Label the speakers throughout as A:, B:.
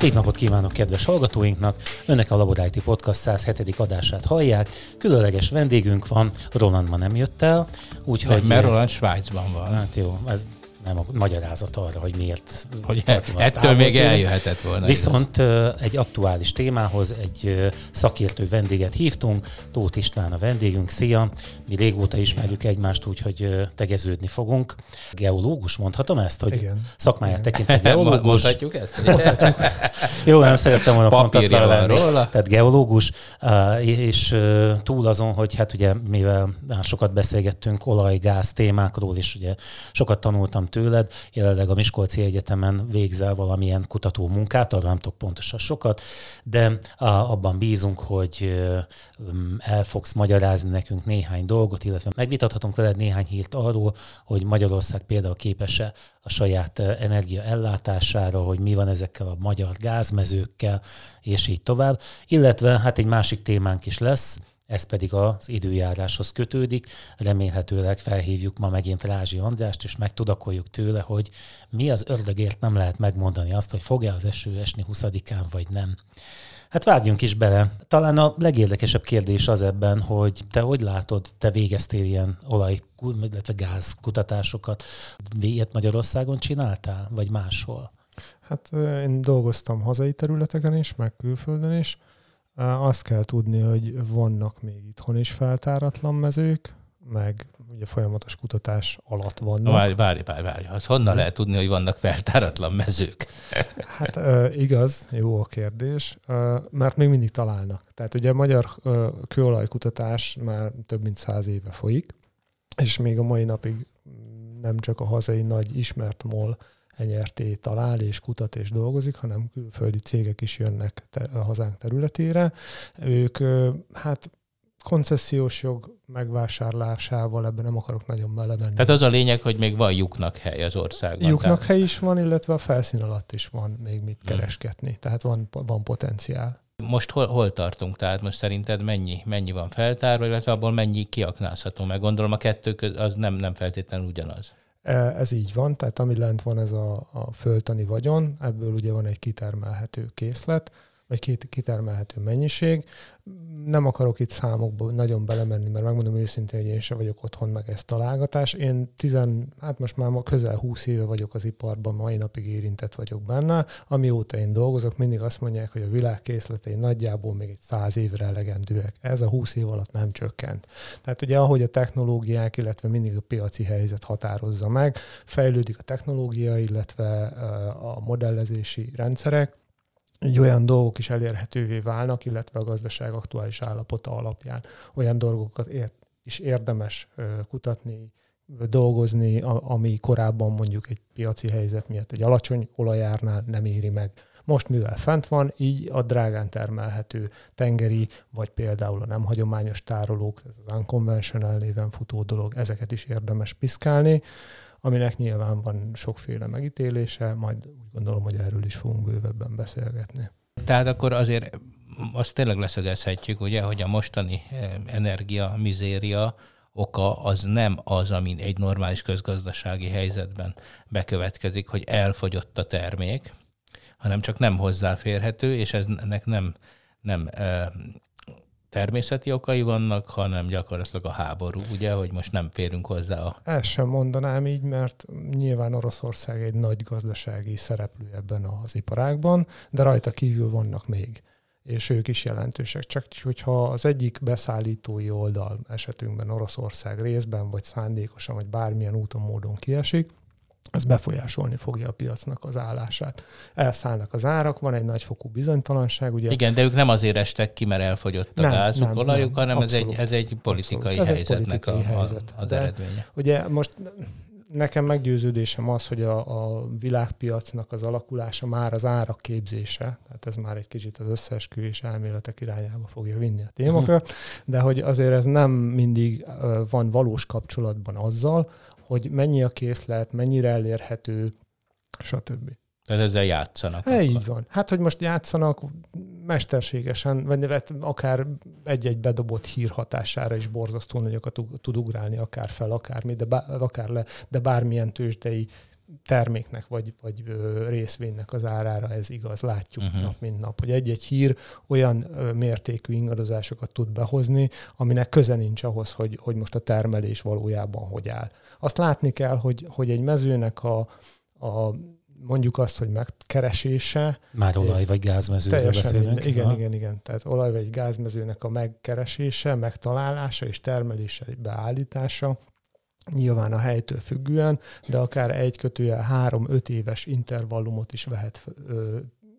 A: Szép napot kívánok kedves hallgatóinknak! Önnek a Laboráti Podcast 107. adását hallják. Különleges vendégünk van, Roland ma nem jött el,
B: úgyhogy... Mert Roland Svájcban van.
A: Hát jó, ez nem a magyarázat arra, hogy miért.
B: Hogy ettől még eljöhetett volna.
A: Viszont egy aktuális témához egy szakértő vendéget hívtunk, Tóth István a vendégünk. Szia! Mi régóta ismerjük egymást, úgyhogy tegeződni fogunk. Geológus, mondhatom ezt, hogy Igen. szakmáját tekintve geológus.
B: Mondhatjuk ezt?
A: Mondhatjuk. Jó, nem szerettem volna pontatlan lenni. Róla. Tehát geológus, és túl azon, hogy hát ugye mivel sokat beszélgettünk olaj, gáz témákról, és ugye sokat tanultam tőled. Jelenleg a Miskolci Egyetemen végzel valamilyen kutató munkát, arra nem tudok pontosan sokat, de abban bízunk, hogy el fogsz magyarázni nekünk néhány dolgot, illetve megvitathatunk veled néhány hírt arról, hogy Magyarország például képes-e a saját energia ellátására, hogy mi van ezekkel a magyar gázmezőkkel, és így tovább. Illetve hát egy másik témánk is lesz, ez pedig az időjáráshoz kötődik. Remélhetőleg felhívjuk ma megint Rázsi Andrást, és megtudakoljuk tőle, hogy mi az ördögért nem lehet megmondani azt, hogy fog-e az eső esni 20-án, vagy nem. Hát vágjunk is bele. Talán a legérdekesebb kérdés az ebben, hogy te hogy látod, te végeztél ilyen olaj, illetve gáz kutatásokat. Ilyet Magyarországon csináltál, vagy máshol?
C: Hát én dolgoztam hazai területeken is, meg külföldön is. Azt kell tudni, hogy vannak még itthon is feltáratlan mezők, meg ugye folyamatos kutatás alatt vannak.
B: Várj, várj, várj, várj. Honnan lehet tudni, hogy vannak feltáratlan mezők?
C: Hát igaz, jó a kérdés, mert még mindig találnak. Tehát ugye a magyar kőolajkutatás már több mint száz éve folyik, és még a mai napig nem csak a hazai nagy ismert MOL NRT talál és kutat és dolgozik, hanem külföldi cégek is jönnek a hazánk területére. Ők hát koncesziós jog megvásárlásával ebben nem akarok nagyon belemenni.
B: Tehát az a lényeg, hogy még van lyuknak hely az országban.
C: Lyuknak tehát... hely is van, illetve a felszín alatt is van még mit hmm. keresgetni. Tehát van, van potenciál.
B: Most hol, hol tartunk? Tehát most szerinted mennyi, mennyi van feltárva, illetve abból mennyi kiaknázható? Meg gondolom a kettő köz, az nem, nem feltétlenül ugyanaz.
C: E, ez így van, tehát ami lent van ez a, a földtani vagyon, ebből ugye van egy kitermelhető készlet, vagy kitermelhető mennyiség. Nem akarok itt számokba nagyon belemenni, mert megmondom őszintén, hogy én sem vagyok otthon meg ezt találgatás. Én tizen, hát most már közel 20 éve vagyok az iparban, mai napig érintett vagyok benne. Amióta én dolgozok, mindig azt mondják, hogy a világ készletei nagyjából még egy 100 évre elegendőek. Ez a 20 év alatt nem csökkent. Tehát ugye ahogy a technológiák, illetve mindig a piaci helyzet határozza meg, fejlődik a technológia, illetve a modellezési rendszerek, így olyan dolgok is elérhetővé válnak, illetve a gazdaság aktuális állapota alapján olyan dolgokat ér, is érdemes kutatni, dolgozni, ami korábban mondjuk egy piaci helyzet miatt egy alacsony olajárnál nem éri meg. Most mivel fent van, így a drágán termelhető tengeri, vagy például a nem hagyományos tárolók, ez az unconventional néven futó dolog, ezeket is érdemes piszkálni aminek nyilván van sokféle megítélése, majd úgy gondolom, hogy erről is fogunk bővebben beszélgetni.
B: Tehát akkor azért azt tényleg leszögezhetjük, ugye, hogy a mostani eh, energia mizéria oka az nem az, amin egy normális közgazdasági helyzetben bekövetkezik, hogy elfogyott a termék, hanem csak nem hozzáférhető, és ez ennek nem, nem eh, természeti okai vannak, hanem gyakorlatilag a háború, ugye, hogy most nem férünk hozzá a...
C: Ezt sem mondanám így, mert nyilván Oroszország egy nagy gazdasági szereplő ebben az iparágban, de rajta kívül vannak még és ők is jelentősek. Csak hogyha az egyik beszállítói oldal esetünkben Oroszország részben, vagy szándékosan, vagy bármilyen úton, módon kiesik, ez befolyásolni fogja a piacnak az állását. Elszállnak az árak, van egy nagyfokú bizonytalanság. Ugye?
B: Igen, de ők nem azért estek ki, mert elfogyott a nem, gázuk, nem, olajuk, nem, hanem abszolút, ez egy, ez egy politikai abszolút. helyzetnek ez egy politikai a, helyzet. a, az de eredménye.
C: Ugye most nekem meggyőződésem az, hogy a, a világpiacnak az alakulása már az árak képzése, tehát ez már egy kicsit az összeesküvés elméletek irányába fogja vinni a témakört, de hogy azért ez nem mindig van valós kapcsolatban azzal, hogy mennyi a készlet, mennyire elérhető, stb.
B: Tehát ezzel játszanak.
C: E, így van. Hát, hogy most játszanak mesterségesen, vagy akár egy-egy bedobott hír hatására is borzasztó nagyokat tud ugrálni, akár fel, akár mi, de, bár, akár le, de bármilyen tőzsdei terméknek vagy, vagy részvénynek az árára ez igaz, látjuk uh-huh. nap mint nap, hogy egy-egy hír olyan mértékű ingadozásokat tud behozni, aminek köze nincs ahhoz, hogy, hogy most a termelés valójában hogy áll. Azt látni kell, hogy, hogy egy mezőnek a, a mondjuk azt, hogy megkeresése.
A: Már olaj vagy gázmezőről beszélünk.
C: Igen, ha? igen, igen. Tehát olaj vagy gázmezőnek a megkeresése, megtalálása és termelése, beállítása, nyilván a helytől függően, de akár egy kötője három-öt éves intervallumot is vehet,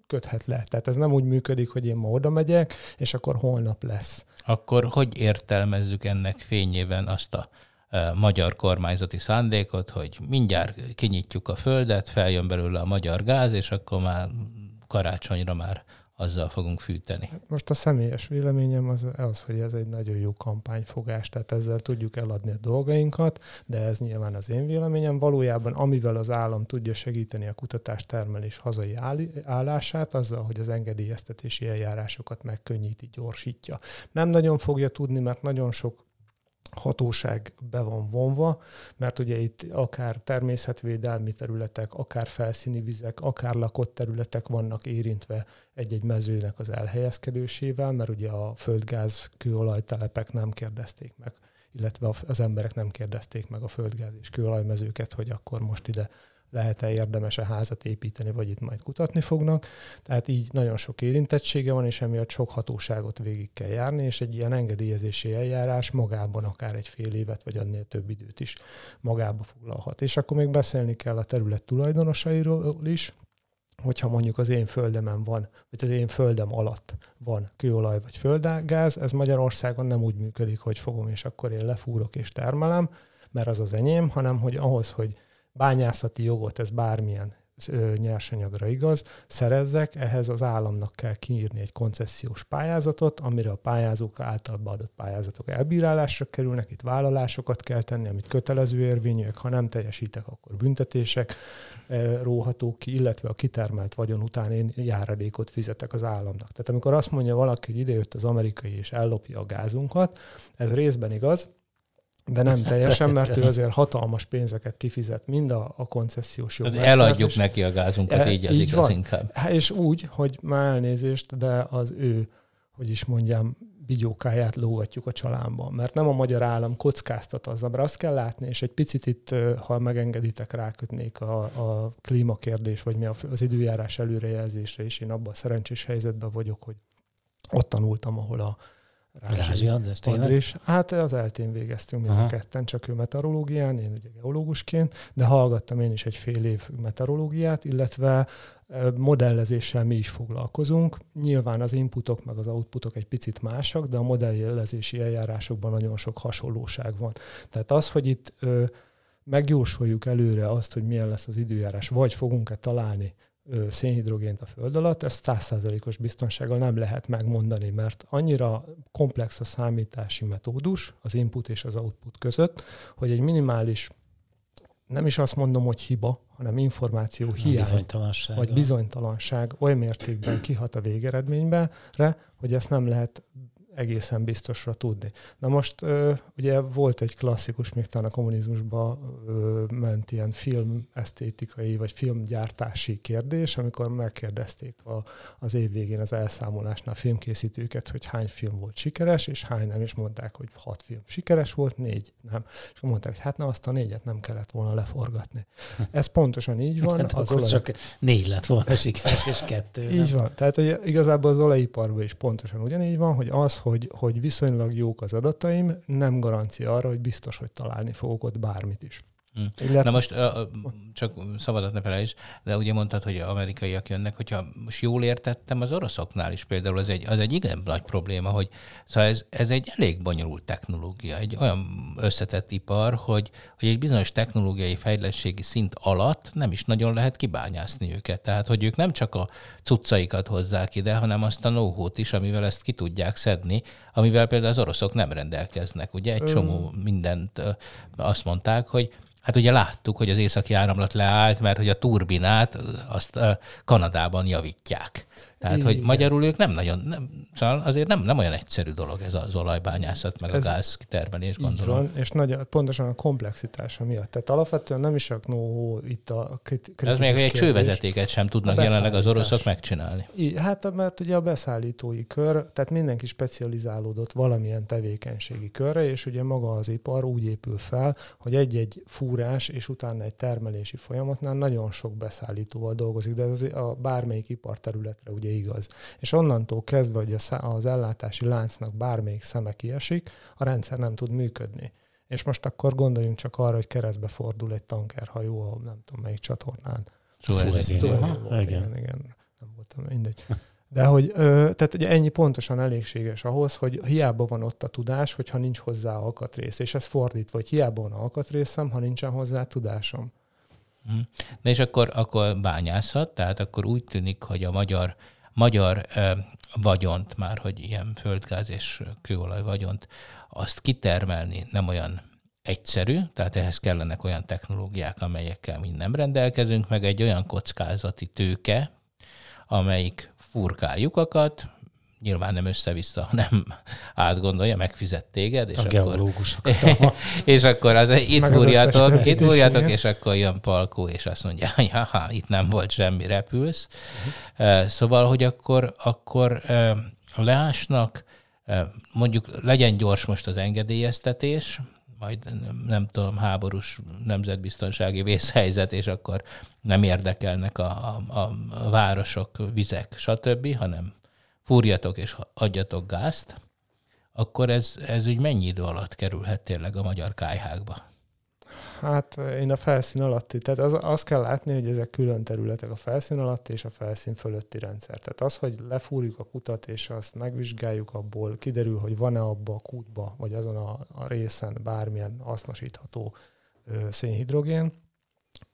C: köthet le. Tehát ez nem úgy működik, hogy én ma oda megyek, és akkor holnap lesz.
B: Akkor hogy értelmezzük ennek fényében azt a magyar kormányzati szándékot, hogy mindjárt kinyitjuk a földet, feljön belőle a magyar gáz, és akkor már karácsonyra már azzal fogunk fűteni.
C: Hát most a személyes véleményem az, az, hogy ez egy nagyon jó kampányfogás, tehát ezzel tudjuk eladni a dolgainkat, de ez nyilván az én véleményem. Valójában amivel az állam tudja segíteni a kutatás termelés hazai állását, azzal, hogy az engedélyeztetési eljárásokat megkönnyíti, gyorsítja. Nem nagyon fogja tudni, mert nagyon sok hatóság be van vonva, mert ugye itt akár természetvédelmi területek, akár felszíni vizek, akár lakott területek vannak érintve egy-egy mezőnek az elhelyezkedésével, mert ugye a földgáz kőolajtelepek nem kérdezték meg, illetve az emberek nem kérdezték meg a földgáz és kőolajmezőket, hogy akkor most ide lehet-e érdemes-e házat építeni, vagy itt majd kutatni fognak. Tehát így nagyon sok érintettsége van, és emiatt sok hatóságot végig kell járni, és egy ilyen engedélyezési eljárás magában akár egy fél évet, vagy annél több időt is magába foglalhat. És akkor még beszélni kell a terület tulajdonosairól is, hogyha mondjuk az én földemen van, vagy az én földem alatt van kőolaj vagy földgáz, ez Magyarországon nem úgy működik, hogy fogom, és akkor én lefúrok és termelem, mert az az enyém, hanem hogy ahhoz, hogy bányászati jogot, ez bármilyen nyersanyagra igaz, szerezzek, ehhez az államnak kell kiírni egy koncesziós pályázatot, amire a pályázók által beadott pályázatok elbírálásra kerülnek, itt vállalásokat kell tenni, amit kötelező érvényűek, ha nem teljesítek, akkor büntetések róhatók ki, illetve a kitermelt vagyon után én járadékot fizetek az államnak. Tehát amikor azt mondja valaki, hogy idejött az amerikai és ellopja a gázunkat, ez részben igaz, de nem teljesen, mert ő azért hatalmas pénzeket kifizet mind a, a koncesziós jog.
B: Eladjuk neki a gázunkat, e, így az így igaz van. inkább.
C: És úgy, hogy már elnézést, de az ő, hogy is mondjam, bigyókáját lógatjuk a családban, mert nem a magyar állam kockáztat azzal, mert azt kell látni, és egy picit itt, ha megengeditek, rákötnék a, a klímakérdés, vagy mi az időjárás előrejelzésre, és én abban a szerencsés helyzetben vagyok, hogy ott tanultam, ahol a,
A: Rázsi András,
C: Andrés. Hát az eltén végeztünk mind a ketten, csak ő meteorológián, én ugye geológusként, de hallgattam én is egy fél év meteorológiát, illetve modellezéssel mi is foglalkozunk. Nyilván az inputok meg az outputok egy picit másak, de a modellezési eljárásokban nagyon sok hasonlóság van. Tehát az, hogy itt megjósoljuk előre azt, hogy milyen lesz az időjárás, vagy fogunk-e találni szénhidrogént a föld alatt, ezt százszázalékos biztonsággal nem lehet megmondani, mert annyira komplex a számítási metódus az input és az output között, hogy egy minimális nem is azt mondom, hogy hiba, hanem információ hiány,
A: bizonytalanság,
C: vagy bizonytalanság oly mértékben kihat a végeredménybe, hogy ezt nem lehet egészen biztosra tudni. Na most ugye volt egy klasszikus, még talán a kommunizmusban ment ilyen filmesztétikai vagy filmgyártási kérdés, amikor megkérdezték a, az év végén az elszámolásnál filmkészítőket, hogy hány film volt sikeres, és hány nem, és mondták, hogy hat film sikeres volt, négy nem. És mondták, hogy hát na azt a négyet nem kellett volna leforgatni. Ez pontosan így van.
A: Hát az olaj... csak négy lett volna sikeres, és kettő.
C: Így nem. van. Tehát hogy igazából az olajiparban is pontosan ugyanígy van, hogy az, hogy, hogy viszonylag jók az adataim, nem garancia arra, hogy biztos, hogy találni fogok ott bármit is.
B: Hmm. Illetve... Na most csak szabadat ne felejtsd, de ugye mondtad, hogy amerikaiak jönnek, hogyha most jól értettem, az oroszoknál is például az egy, az egy igen nagy probléma, hogy szóval ez, ez egy elég bonyolult technológia, egy olyan összetett ipar, hogy, hogy egy bizonyos technológiai fejlettségi szint alatt nem is nagyon lehet kibányászni őket. Tehát, hogy ők nem csak a cuccaikat hozzák ide, hanem azt a know is, amivel ezt ki tudják szedni, amivel például az oroszok nem rendelkeznek. Ugye egy csomó mindent azt mondták, hogy Hát ugye láttuk, hogy az északi áramlat leállt, mert hogy a turbinát azt Kanadában javítják. Tehát, Igen. hogy magyarul ők nem nagyon, nem, szóval azért nem, nem olyan egyszerű dolog ez az olajbányászat, meg ez a gáz kitermelés, gondolom. Van,
C: és nagy, pontosan a komplexitása miatt. Tehát alapvetően nem is a know itt a kritikus
B: Ez még egy csővezetéket sem tudnak jelenleg az oroszok megcsinálni.
C: I, hát mert ugye a beszállítói kör, tehát mindenki specializálódott valamilyen tevékenységi körre, és ugye maga az ipar úgy épül fel, hogy egy-egy fúrás és utána egy termelési folyamatnál nagyon sok beszállítóval dolgozik, de ez a bármelyik iparterületre ugye igaz. És onnantól kezdve, hogy az ellátási láncnak bármelyik szeme kiesik, a rendszer nem tud működni. És most akkor gondoljunk csak arra, hogy keresztbe fordul egy tankerhajó, a nem tudom melyik csatornán.
A: Szóval
C: igen. igen, igen. Nem voltam, mindegy. De hogy ö, tehát ugye ennyi pontosan elégséges ahhoz, hogy hiába van ott a tudás, hogyha nincs hozzá alkatrész. És ez fordítva, hogy hiába van alkatrészem, ha nincsen hozzá tudásom.
B: De és akkor, akkor bányászat, tehát akkor úgy tűnik, hogy a magyar, magyar vagyont, már hogy ilyen földgáz és kőolaj vagyont, azt kitermelni nem olyan egyszerű, tehát ehhez kellenek olyan technológiák, amelyekkel mi nem rendelkezünk, meg egy olyan kockázati tőke, amelyik furkál lyukakat, nyilván nem össze-vissza, hanem átgondolja, megfizet téged, és
A: a
B: akkor, és akkor az, itt húrjátok, itt húrjátok, és akkor jön Palkó, és azt mondja, ha itt nem volt semmi, repülsz. Uh-huh. Szóval, hogy akkor, akkor leásnak, mondjuk legyen gyors most az engedélyeztetés, majd nem tudom, háborús nemzetbiztonsági vészhelyzet, és akkor nem érdekelnek a, a, a városok, vizek, stb., hanem fúrjatok és adjatok gázt, akkor ez, ez úgy mennyi idő alatt kerülhet tényleg a magyar kájhákba?
C: Hát én a felszín alatti, tehát az, kell látni, hogy ezek külön területek, a felszín alatti és a felszín fölötti rendszer. Tehát az, hogy lefúrjuk a kutat és azt megvizsgáljuk abból, kiderül, hogy van-e abba a kútba, vagy azon a, a részen bármilyen hasznosítható ö, szénhidrogén,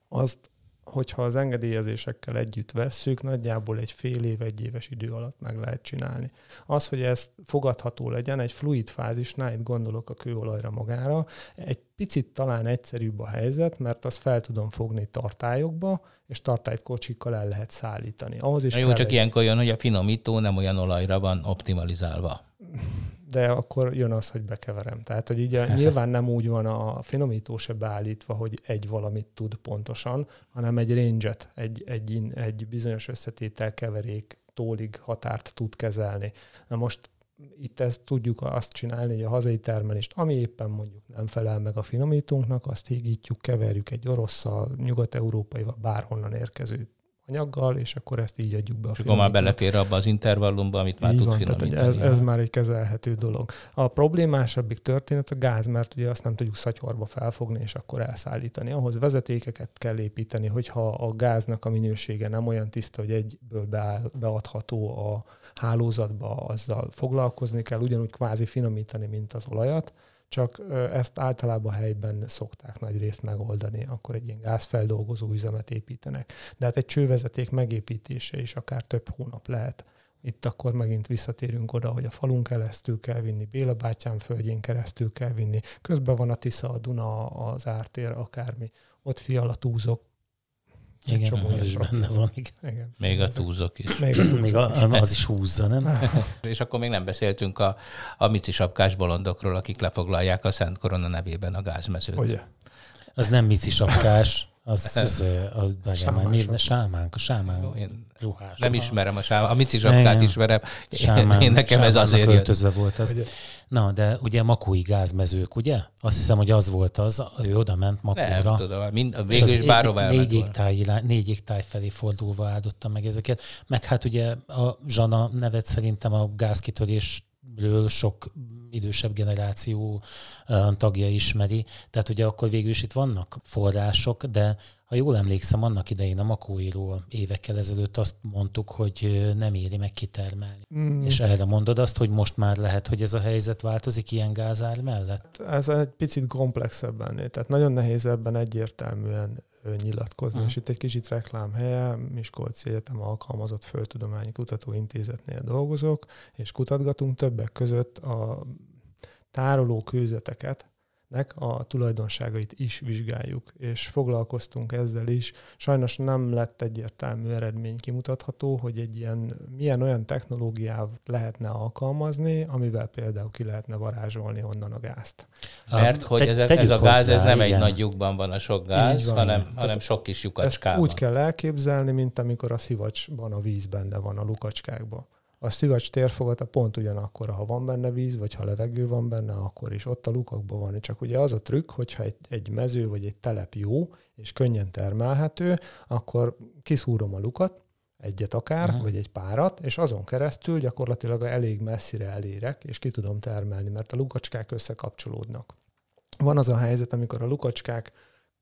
C: azt hogyha az engedélyezésekkel együtt vesszük, nagyjából egy fél év, egy éves idő alatt meg lehet csinálni. Az, hogy ez fogadható legyen, egy fluid fázisnál, itt gondolok a kőolajra magára, egy picit talán egyszerűbb a helyzet, mert azt fel tudom fogni tartályokba, és tartályt kocsikkal el lehet szállítani.
B: Ahhoz is jó, csak egy... ilyenkor jön, hogy a finomító nem olyan olajra van optimalizálva
C: de akkor jön az, hogy bekeverem. Tehát, hogy így nyilván nem úgy van a finomító se beállítva, hogy egy valamit tud pontosan, hanem egy range egy, egy, egy bizonyos összetétel keverék tólig határt tud kezelni. Na most itt ezt tudjuk azt csinálni, hogy a hazai termelést, ami éppen mondjuk nem felel meg a finomítónknak, azt hígítjuk, keverjük egy orosszal, nyugat-európai, vagy bárhonnan érkező anyaggal, és akkor ezt így adjuk be a
B: Akkor már belefér abba az intervallumba, amit már így tud van,
C: tehát, ez, ez már egy kezelhető dolog. A problémásabbik történet a gáz, mert ugye azt nem tudjuk szatyorba felfogni, és akkor elszállítani. Ahhoz vezetékeket kell építeni, hogyha a gáznak a minősége nem olyan tiszta, hogy egyből beáll, beadható a hálózatba, azzal foglalkozni kell, ugyanúgy kvázi finomítani, mint az olajat csak ezt általában helyben szokták nagy részt megoldani, akkor egy ilyen gázfeldolgozó üzemet építenek. De hát egy csővezeték megépítése is akár több hónap lehet. Itt akkor megint visszatérünk oda, hogy a falun keresztül kell vinni, Béla bátyám földjén keresztül kell vinni, közben van a Tisza, a Duna, az ártér, akármi. Ott fialatúzok,
A: igen, csomó az is benne van. Igen.
B: igen. Még a túzok is.
A: Még, a túzok még a, az is húzza, nem?
B: És akkor még nem beszéltünk a, a mici sapkás bolondokról, akik lefoglalják a Szent Korona nevében a gázmezőt.
C: Ugye?
A: Az nem mici sapkás. Az, az, a, sámán, mi, sámánk, a sámán én
B: ruhás. Nem ismerem a sámán, a mici zsapkát ismerem. Sámán, én nekem ez azért
A: jött. volt az. Na, de ugye makói gázmezők, ugye? Azt hiszem, hogy az volt az, ő oda ment Makóra.
B: Nem tudom, mind, végül is bárhová
A: négy égtáj, négy égtáj felé fordulva áldotta meg ezeket. Meg hát ugye a Zsana nevet szerintem a gázkitörés ről sok idősebb generáció tagja ismeri. Tehát ugye akkor végül is itt vannak források, de ha jól emlékszem, annak idején a Makóiról évekkel ezelőtt azt mondtuk, hogy nem éri meg kitermelni. Mm. És erre mondod azt, hogy most már lehet, hogy ez a helyzet változik ilyen gázár mellett?
C: Ez egy picit komplexebben. Tehát nagyon nehéz ebben egyértelműen nyilatkozni. Uh-huh. És itt egy kicsit reklámhelye, Miskolci Egyetem alkalmazott Földtudományi Kutatóintézetnél dolgozok, és kutatgatunk többek között a tároló kőzeteket, nek a tulajdonságait is vizsgáljuk, és foglalkoztunk ezzel is. Sajnos nem lett egyértelmű eredmény kimutatható, hogy egy ilyen, milyen olyan technológiát lehetne alkalmazni, amivel például ki lehetne varázsolni onnan a gázt.
B: Mert hogy ez, ez a gáz, hozzá, ez nem igen. egy nagy lyukban van a sok gáz, van, hanem, hanem sok kis lyukacskában.
C: Ezt úgy kell elképzelni, mint amikor a szivacsban a víz benne van a lukacskákban. A szivacs térfogata pont ugyanakkor, ha van benne víz, vagy ha levegő van benne, akkor is ott a lukakban van. Csak ugye az a trükk, hogyha egy, egy mező vagy egy telep jó, és könnyen termelhető, akkor kiszúrom a lukat, egyet akár, uh-huh. vagy egy párat, és azon keresztül gyakorlatilag elég messzire elérek, és ki tudom termelni, mert a lukacskák összekapcsolódnak. Van az a helyzet, amikor a lukacskák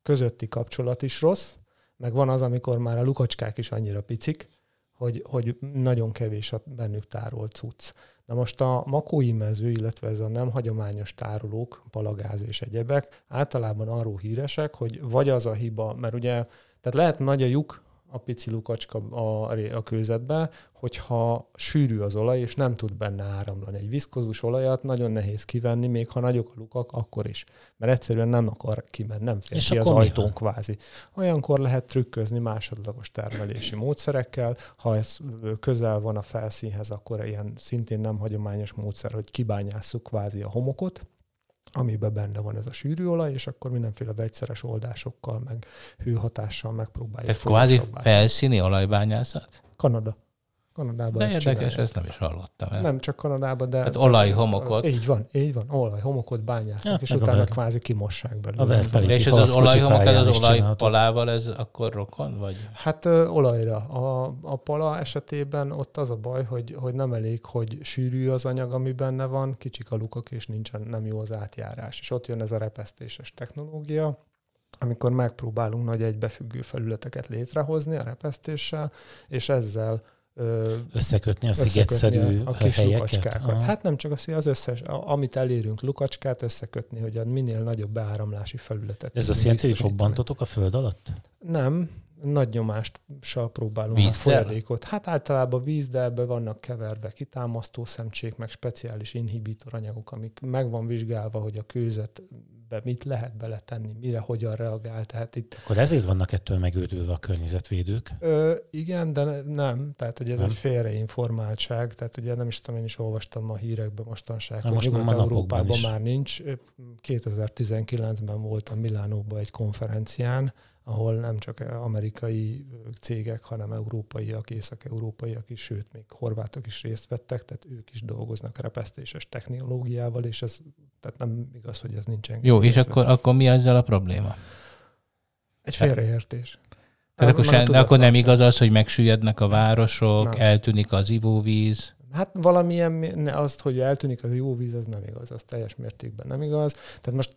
C: közötti kapcsolat is rossz, meg van az, amikor már a lukacskák is annyira picik, hogy, hogy nagyon kevés a bennük tárolt cucc. Na most a makói mező, illetve ez a nem hagyományos tárolók, palagáz és egyebek általában arról híresek, hogy vagy az a hiba, mert ugye, tehát lehet nagy a lyuk, a pici lukacska a, a kőzetbe, hogyha sűrű az olaj, és nem tud benne áramlani. Egy viszkozus olajat nagyon nehéz kivenni, még ha nagyok a lukak, akkor is. Mert egyszerűen nem akar kimenni, nem fér és ki az ajtón kvázi. Olyankor lehet trükközni másodlagos termelési módszerekkel. Ha ez közel van a felszínhez, akkor ilyen szintén nem hagyományos módszer, hogy kibányásszuk kvázi a homokot, amiben benne van ez a sűrű olaj, és akkor mindenféle vegyszeres oldásokkal, meg hőhatással megpróbáljuk.
B: Ez kvázi felszíni olajbányászat?
C: Kanada. Kanadában
B: De érdekes, ezt nem is hallottam.
C: Ezt. Nem csak Kanadában, de...
B: Hát olajhomokot.
C: Így van, így van. Olajhomokot bányásznak, ja, és utána ver... kvázi kimossák belőle.
B: A és ez az olajhomok, ez az olajpalával, ez akkor rokon? Vagy?
C: Hát ö, olajra. A, a pala esetében ott az a baj, hogy, hogy nem elég, hogy sűrű az anyag, ami benne van, kicsik a lukak, és nincsen, nem jó az átjárás. És ott jön ez a repesztéses technológia, amikor megpróbálunk nagy egybefüggő felületeket létrehozni a repesztéssel, és ezzel
A: összekötni a szigetszerű a, kis helyeket.
C: Hát nem csak az, az összes, amit elérünk lukacskát, összekötni, hogy a minél nagyobb beáramlási felületet.
A: Ez azt jelenti, hogy robbantotok a föld alatt?
C: Nem, nagy nyomással próbálunk Vízzel? a folyadékot. Hát általában víz, de ebbe vannak keverve kitámasztó szemcsék, meg speciális inhibitor anyagok, amik meg van vizsgálva, hogy a kőzet be mit lehet beletenni, mire, hogyan reagál. Tehát itt...
A: Akkor ezért vannak ettől megőrülve a környezetvédők?
C: Ö, igen, de nem. Tehát, hogy ez nem. egy félreinformáltság. Tehát ugye nem is tudom, én is olvastam a hírekben mostanság, hogy most Nyugat-Európában már nincs. 2019-ben voltam Milánóban egy konferencián, ahol nem csak amerikai cégek, hanem európaiak, észak-európaiak is, sőt, még horvátok is részt vettek, tehát ők is dolgoznak repesztéses technológiával, és ez tehát nem igaz, hogy ez nincsen.
B: Jó, és akkor, akkor mi ezzel a probléma?
C: Egy félreértés.
B: Tehát akkor, se, de akkor nem igaz az, hogy megsüllyednek a városok, nem. eltűnik az ivóvíz.
C: Hát valamilyen, azt, hogy eltűnik az jó víz, az nem igaz, az teljes mértékben nem igaz. Tehát most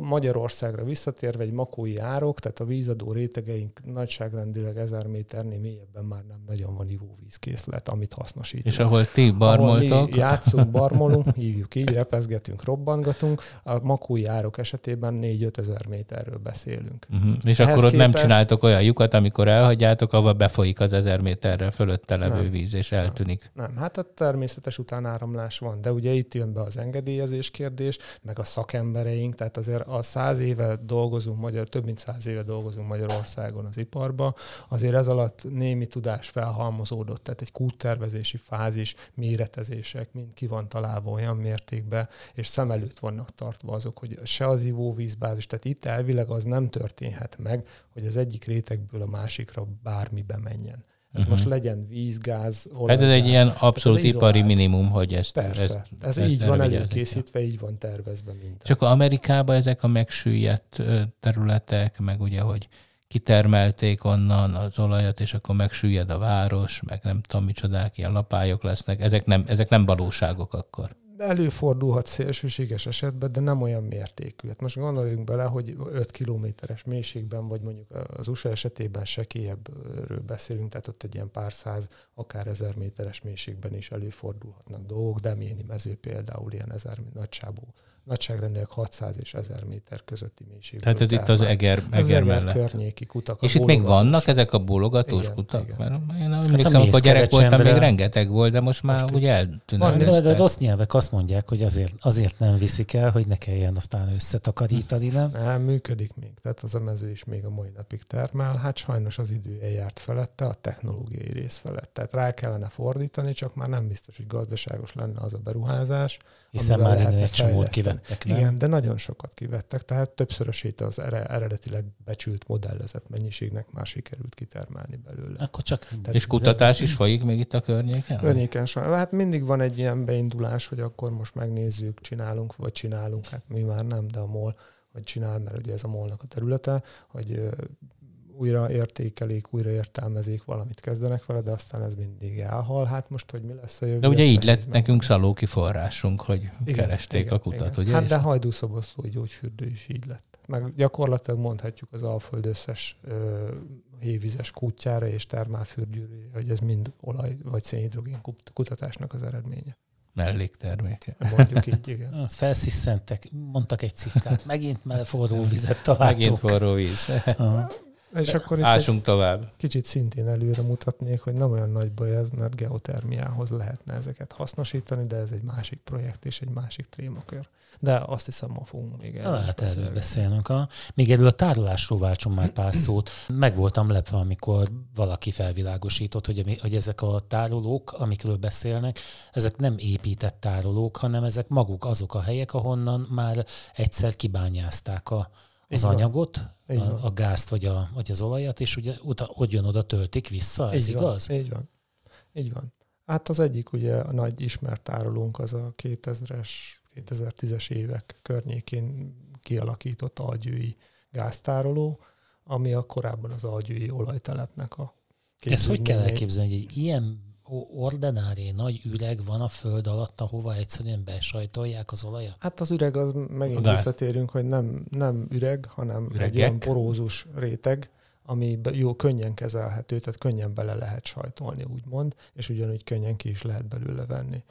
C: Magyarországra visszatérve egy makói árok, tehát a vízadó rétegeink nagyságrendileg ezer méternél mélyebben már nem nagyon van ivóvízkészlet, amit hasznosítunk.
B: És ahol ti barmoltok? Ahol
C: mi játszunk, barmolunk, hívjuk így, repezgetünk, robbangatunk, a makói árok esetében 4-5 ezer méterről beszélünk.
B: Uh-huh. És Ehhez akkor ott képest... nem csináltok olyan lyukat, amikor elhagyjátok, ahol befolyik az ezer méterre fölötte levő nem, víz, és eltűnik.
C: Nem, nem. hát természetes utánáramlás van, de ugye itt jön be az engedélyezés kérdés, meg a szakembereink, tehát azért a száz éve dolgozunk, magyar, több mint száz éve dolgozunk Magyarországon az iparba, azért ez alatt némi tudás felhalmozódott, tehát egy kúttervezési fázis, méretezések, mind ki van találva olyan mértékben, és szem előtt vannak tartva azok, hogy se az ivóvízbázis, tehát itt elvileg az nem történhet meg, hogy az egyik rétegből a másikra bármi bemenjen. Ez uh-huh. most legyen víz, gáz,
B: olaj. Hát ez egy ilyen abszolút ez ipari minimum, hogy ezt...
C: Persze, ezt, ez ezt így van előkészítve, így van tervezve minden.
B: Csak Amerikában ezek a megsüllyedt területek, meg ugye, hogy kitermelték onnan az olajat, és akkor megsüllyed a város, meg nem tudom micsodák, ilyen lapályok lesznek. Ezek nem, ezek nem valóságok akkor
C: előfordulhat szélsőséges esetben, de nem olyan mértékű. Hát most gondoljunk bele, hogy 5 kilométeres mélységben, vagy mondjuk az USA esetében sekélyebbről beszélünk, tehát ott egy ilyen pár száz, akár ezer méteres mélységben is előfordulhatnak dolgok, Demjéni mező például ilyen ezer nagysábú nagyságrendileg 600 és 1000 méter közötti mélység.
B: Tehát ez itt az Eger, Eger,
C: eger
B: mellett.
C: környéki kutak.
B: És itt még vannak ezek a bólogatós igen, kutak? Igen. Mert én hát emlékszem, hát amikor gyerek voltam, még rengeteg volt, de most már most ugye eltűnnek.
A: De, de rossz nyelvek azt mondják, hogy azért, azért nem viszik el, hogy ne kelljen aztán összetakarítani, nem?
C: Nem, működik még. Tehát az a mező is még a mai napig termel. Hát sajnos az idő eljárt felette, a technológiai rész felett. Tehát rá kellene fordítani, csak már nem biztos, hogy gazdaságos lenne az a beruházás.
A: Hiszen már egy csomót kivettek,
C: nem? Igen, de nagyon sokat kivettek, tehát többszörösét az eredetileg becsült modellezett mennyiségnek már sikerült kitermelni belőle.
A: Akkor csak...
B: Tehát és kutatás de... is folyik még itt a környéken?
C: Környéken sem. Hát mindig van egy ilyen beindulás, hogy akkor most megnézzük, csinálunk, vagy csinálunk. Hát mi már nem, de a MOL hogy csinál, mert ugye ez a molnak a területe, hogy újra értékelik, újra értelmezik, valamit kezdenek vele, de aztán ez mindig elhal. Hát most, hogy mi lesz a jövő?
B: De ugye így lett meg. nekünk szalóki forrásunk, hogy igen, keresték igen, a kutat, igen. ugye?
C: Hát de hajdúszoboszlói gyógyfürdő is így lett. Meg gyakorlatilag mondhatjuk az Alföld összes ö, hévizes kutyára és termálfürdőre, hogy ez mind olaj vagy szénhidrogén kutatásnak az eredménye
B: mellékterméke.
C: Mondjuk így, igen.
A: Azt felsziszentek, mondtak egy cifrát, megint forró vizet találtuk.
B: Megint forró víz.
C: És akkor itt
B: Ásunk tovább.
C: Kicsit szintén előre mutatnék, hogy nem olyan nagy baj ez, mert geotermiához lehetne ezeket hasznosítani, de ez egy másik projekt és egy másik trémakör. De azt hiszem, ma fogunk még
A: erről Hát erről beszélnünk. A, még erről a tárolásról váltson már pár szót. Meg voltam lepve, amikor valaki felvilágosított, hogy, hogy ezek a tárolók, amikről beszélnek, ezek nem épített tárolók, hanem ezek maguk azok a helyek, ahonnan már egyszer kibányázták a, az Így anyagot, a, a gázt vagy, a, vagy az olajat, és ugye ott jön oda töltik vissza, ez
C: Így
A: igaz?
C: Van. Így van. Így van. Hát az egyik ugye a nagy ismert tárolónk az a 2000-es, 2010-es évek környékén kialakított algyői gáztároló, ami a korábban az algyői olajtelepnek a
A: Ezt hogy kell elképzelni, hogy egy ilyen ordinári nagy üreg van a föld alatt, ahova egyszerűen besajtolják az olajat?
C: Hát az üreg, az megint De. visszatérünk, hogy nem, nem üreg, hanem Üregek. egy olyan porózus réteg, ami jó, könnyen kezelhető, tehát könnyen bele lehet sajtolni, úgymond, és ugyanúgy könnyen ki is lehet belőle venni.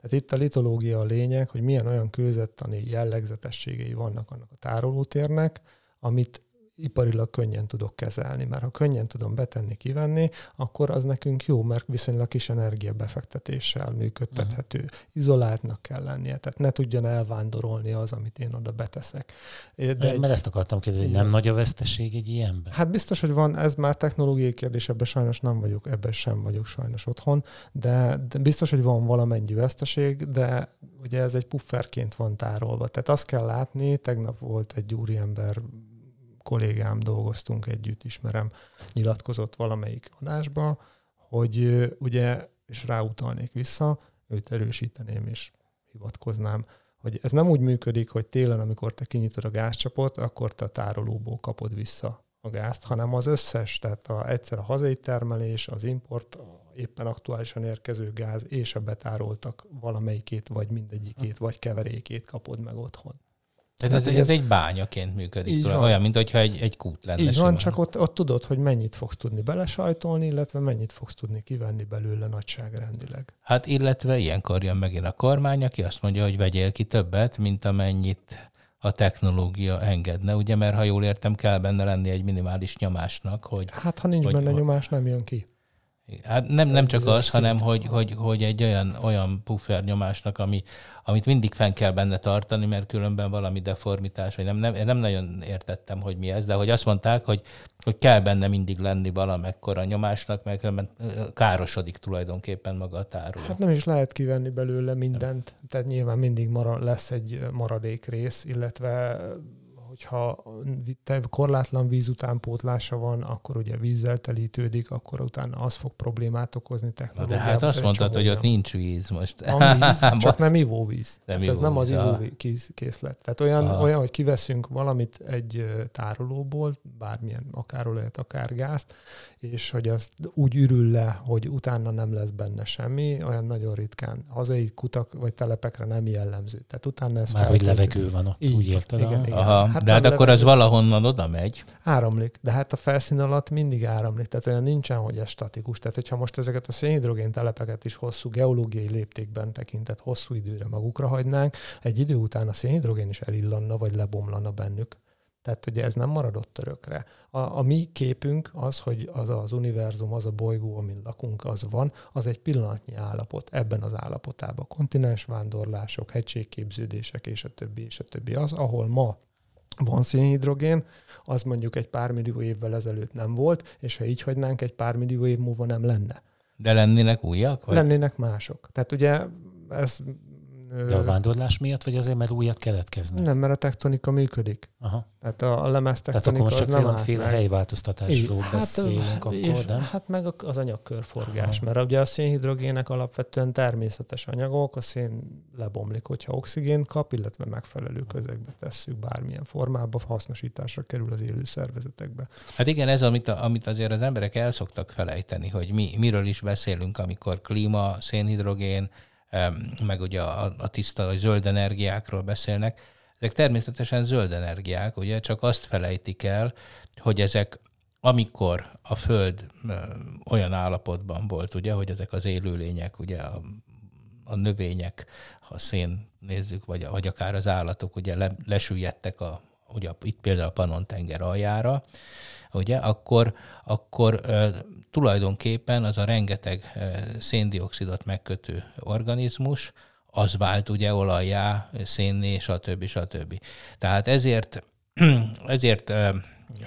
C: Tehát itt a litológia a lényeg, hogy milyen olyan kőzettani jellegzetességei vannak annak a tárolótérnek, amit iparilag könnyen tudok kezelni, mert ha könnyen tudom betenni, kivenni, akkor az nekünk jó, mert viszonylag kis energiabefektetéssel működtethető. Uh-huh. Izoláltnak kell lennie, tehát ne tudjon elvándorolni az, amit én oda beteszek.
A: De De egy, mert ezt akartam kérdezni, hogy nem nagy a veszteség egy ilyenben?
C: Hát biztos, hogy van, ez már technológiai kérdés, ebben sajnos nem vagyok, ebben sem vagyok sajnos otthon, de, de biztos, hogy van valamennyi veszteség, de ugye ez egy pufferként van tárolva. Tehát azt kell látni, tegnap volt egy úriember kollégám dolgoztunk együtt, ismerem, nyilatkozott valamelyik adásba, hogy ugye, és ráutalnék vissza, őt erősíteném és hivatkoznám, hogy ez nem úgy működik, hogy télen, amikor te kinyitod a gázcsapot, akkor te a tárolóból kapod vissza a gázt, hanem az összes, tehát a, egyszer a hazai termelés, az import, a éppen aktuálisan érkező gáz és a betároltak valamelyikét, vagy mindegyikét, vagy keverékét kapod meg otthon.
B: Tehát ez, ez, egy bányaként működik. Tudom, olyan, mint hogyha egy, egy kút lenne.
C: Így van, csak ott, ott tudod, hogy mennyit fogsz tudni belesajtolni, illetve mennyit fogsz tudni kivenni belőle nagyságrendileg.
B: Hát illetve ilyenkor jön megint a kormány, aki azt mondja, hogy vegyél ki többet, mint amennyit a technológia engedne, ugye, mert ha jól értem, kell benne lenni egy minimális nyomásnak, hogy...
C: Hát ha nincs hogy, benne nyomás, nem jön ki.
B: Hát nem, nem csak az, hanem hogy, hogy, hogy egy olyan, olyan puffer nyomásnak, ami, amit mindig fenn kell benne tartani, mert különben valami deformitás, vagy nem, nem, nem nagyon értettem, hogy mi ez, de hogy azt mondták, hogy, hogy kell benne mindig lenni valamekkora nyomásnak, mert különben károsodik tulajdonképpen maga a tároló.
C: Hát nem is lehet kivenni belőle mindent, tehát nyilván mindig mara, lesz egy maradék rész, illetve hogyha korlátlan víz utánpótlása van, akkor ugye vízzel telítődik, akkor utána az fog problémát okozni
B: technológiában. De hát azt mondtad, hogy ott nincs víz most.
C: Van víz, csak nem ivóvíz. Nem hát ez nem az ivóvíz készlet. Tehát olyan, olyan, hogy kiveszünk valamit egy tárolóból, bármilyen akár olajat, akár gázt, és hogy az úgy ürül le, hogy utána nem lesz benne semmi, olyan nagyon ritkán. Hazai kutak vagy telepekre nem jellemző. Tehát utána ez
A: Már hogy levegő van ott,
C: így,
A: úgy érted?
C: Igen, igen. Aha, hát
B: de hát akkor az valahonnan oda megy.
C: Áramlik, de hát a felszín alatt mindig áramlik, tehát olyan nincsen, hogy ez statikus. Tehát, hogyha most ezeket a szénhidrogén telepeket is hosszú geológiai léptékben tekintett hosszú időre magukra hagynánk, egy idő után a szénhidrogén is elillanna, vagy lebomlana bennük. Tehát ugye ez nem maradott örökre. A, a mi képünk az, hogy az az univerzum, az a bolygó, amin lakunk, az van, az egy pillanatnyi állapot ebben az állapotában. Kontinensvándorlások, hegységképződések és a többi, és a többi. Az, ahol ma van szénhidrogén, az mondjuk egy pár millió évvel ezelőtt nem volt, és ha így hagynánk, egy pár millió év múlva nem lenne.
B: De lennének újak?
C: Vagy? Lennének mások. Tehát ugye ez
A: de a vándorlás miatt, vagy azért, mert újak keletkeznek?
C: Nem, mert a tektonika működik. Aha. Tehát a, a lemez tektonika
A: Tehát akkor most csak különféle helyváltoztatásról hát, beszélünk akkor, és,
C: nem? Hát meg az anyagkörforgás, Aha. mert ugye a szénhidrogének alapvetően természetes anyagok, a szén lebomlik, hogyha oxigén kap, illetve megfelelő közegbe tesszük bármilyen formába, hasznosításra kerül az élő szervezetekbe.
B: Hát igen, ez, amit, amit azért az emberek el szoktak felejteni, hogy mi, miről is beszélünk, amikor klíma, szénhidrogén, meg ugye a, a tiszta vagy zöld energiákról beszélnek. Ezek természetesen zöld energiák, ugye csak azt felejtik el, hogy ezek amikor a Föld olyan állapotban volt, ugye, hogy ezek az élőlények, ugye a, a növények, ha szén nézzük, vagy, vagy akár az állatok, ugye le, lesüllyedtek a, ugye itt például a Pannon-tenger aljára, ugye, akkor, akkor tulajdonképpen az a rengeteg széndiokszidot megkötő organizmus, az vált ugye olajjá, szénné, stb. stb. Tehát ezért, ezért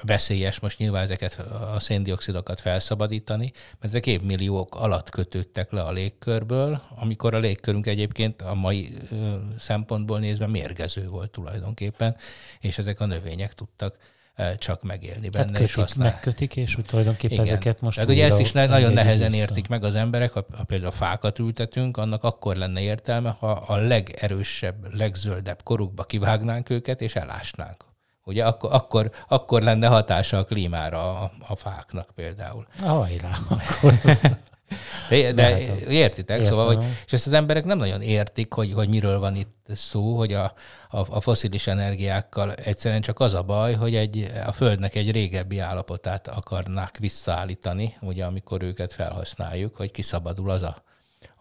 B: veszélyes most nyilván ezeket a széndiokszidokat felszabadítani, mert ezek évmilliók alatt kötődtek le a légkörből, amikor a légkörünk egyébként a mai szempontból nézve mérgező volt tulajdonképpen, és ezek a növények tudtak csak megélni benne.
A: kötik, és aztán... megkötik, és úgy tulajdonképpen Igen. ezeket most
B: Tehát ugye ezt is nagyon nehezen vissza. értik meg az emberek, ha, ha például fákat ültetünk, annak akkor lenne értelme, ha a legerősebb, legzöldebb korukba kivágnánk őket, és elásnánk. Ugye akkor, akkor, akkor lenne hatása a klímára a, a fáknak például.
A: Hajrá, akkor.
B: De, de hát, értitek? Értem. Szóval, hogy, és ezt az emberek nem nagyon értik, hogy, hogy miről van itt szó, hogy a, a, a foszilis energiákkal egyszerűen csak az a baj, hogy egy, a Földnek egy régebbi állapotát akarnák visszaállítani, ugye amikor őket felhasználjuk, hogy kiszabadul az a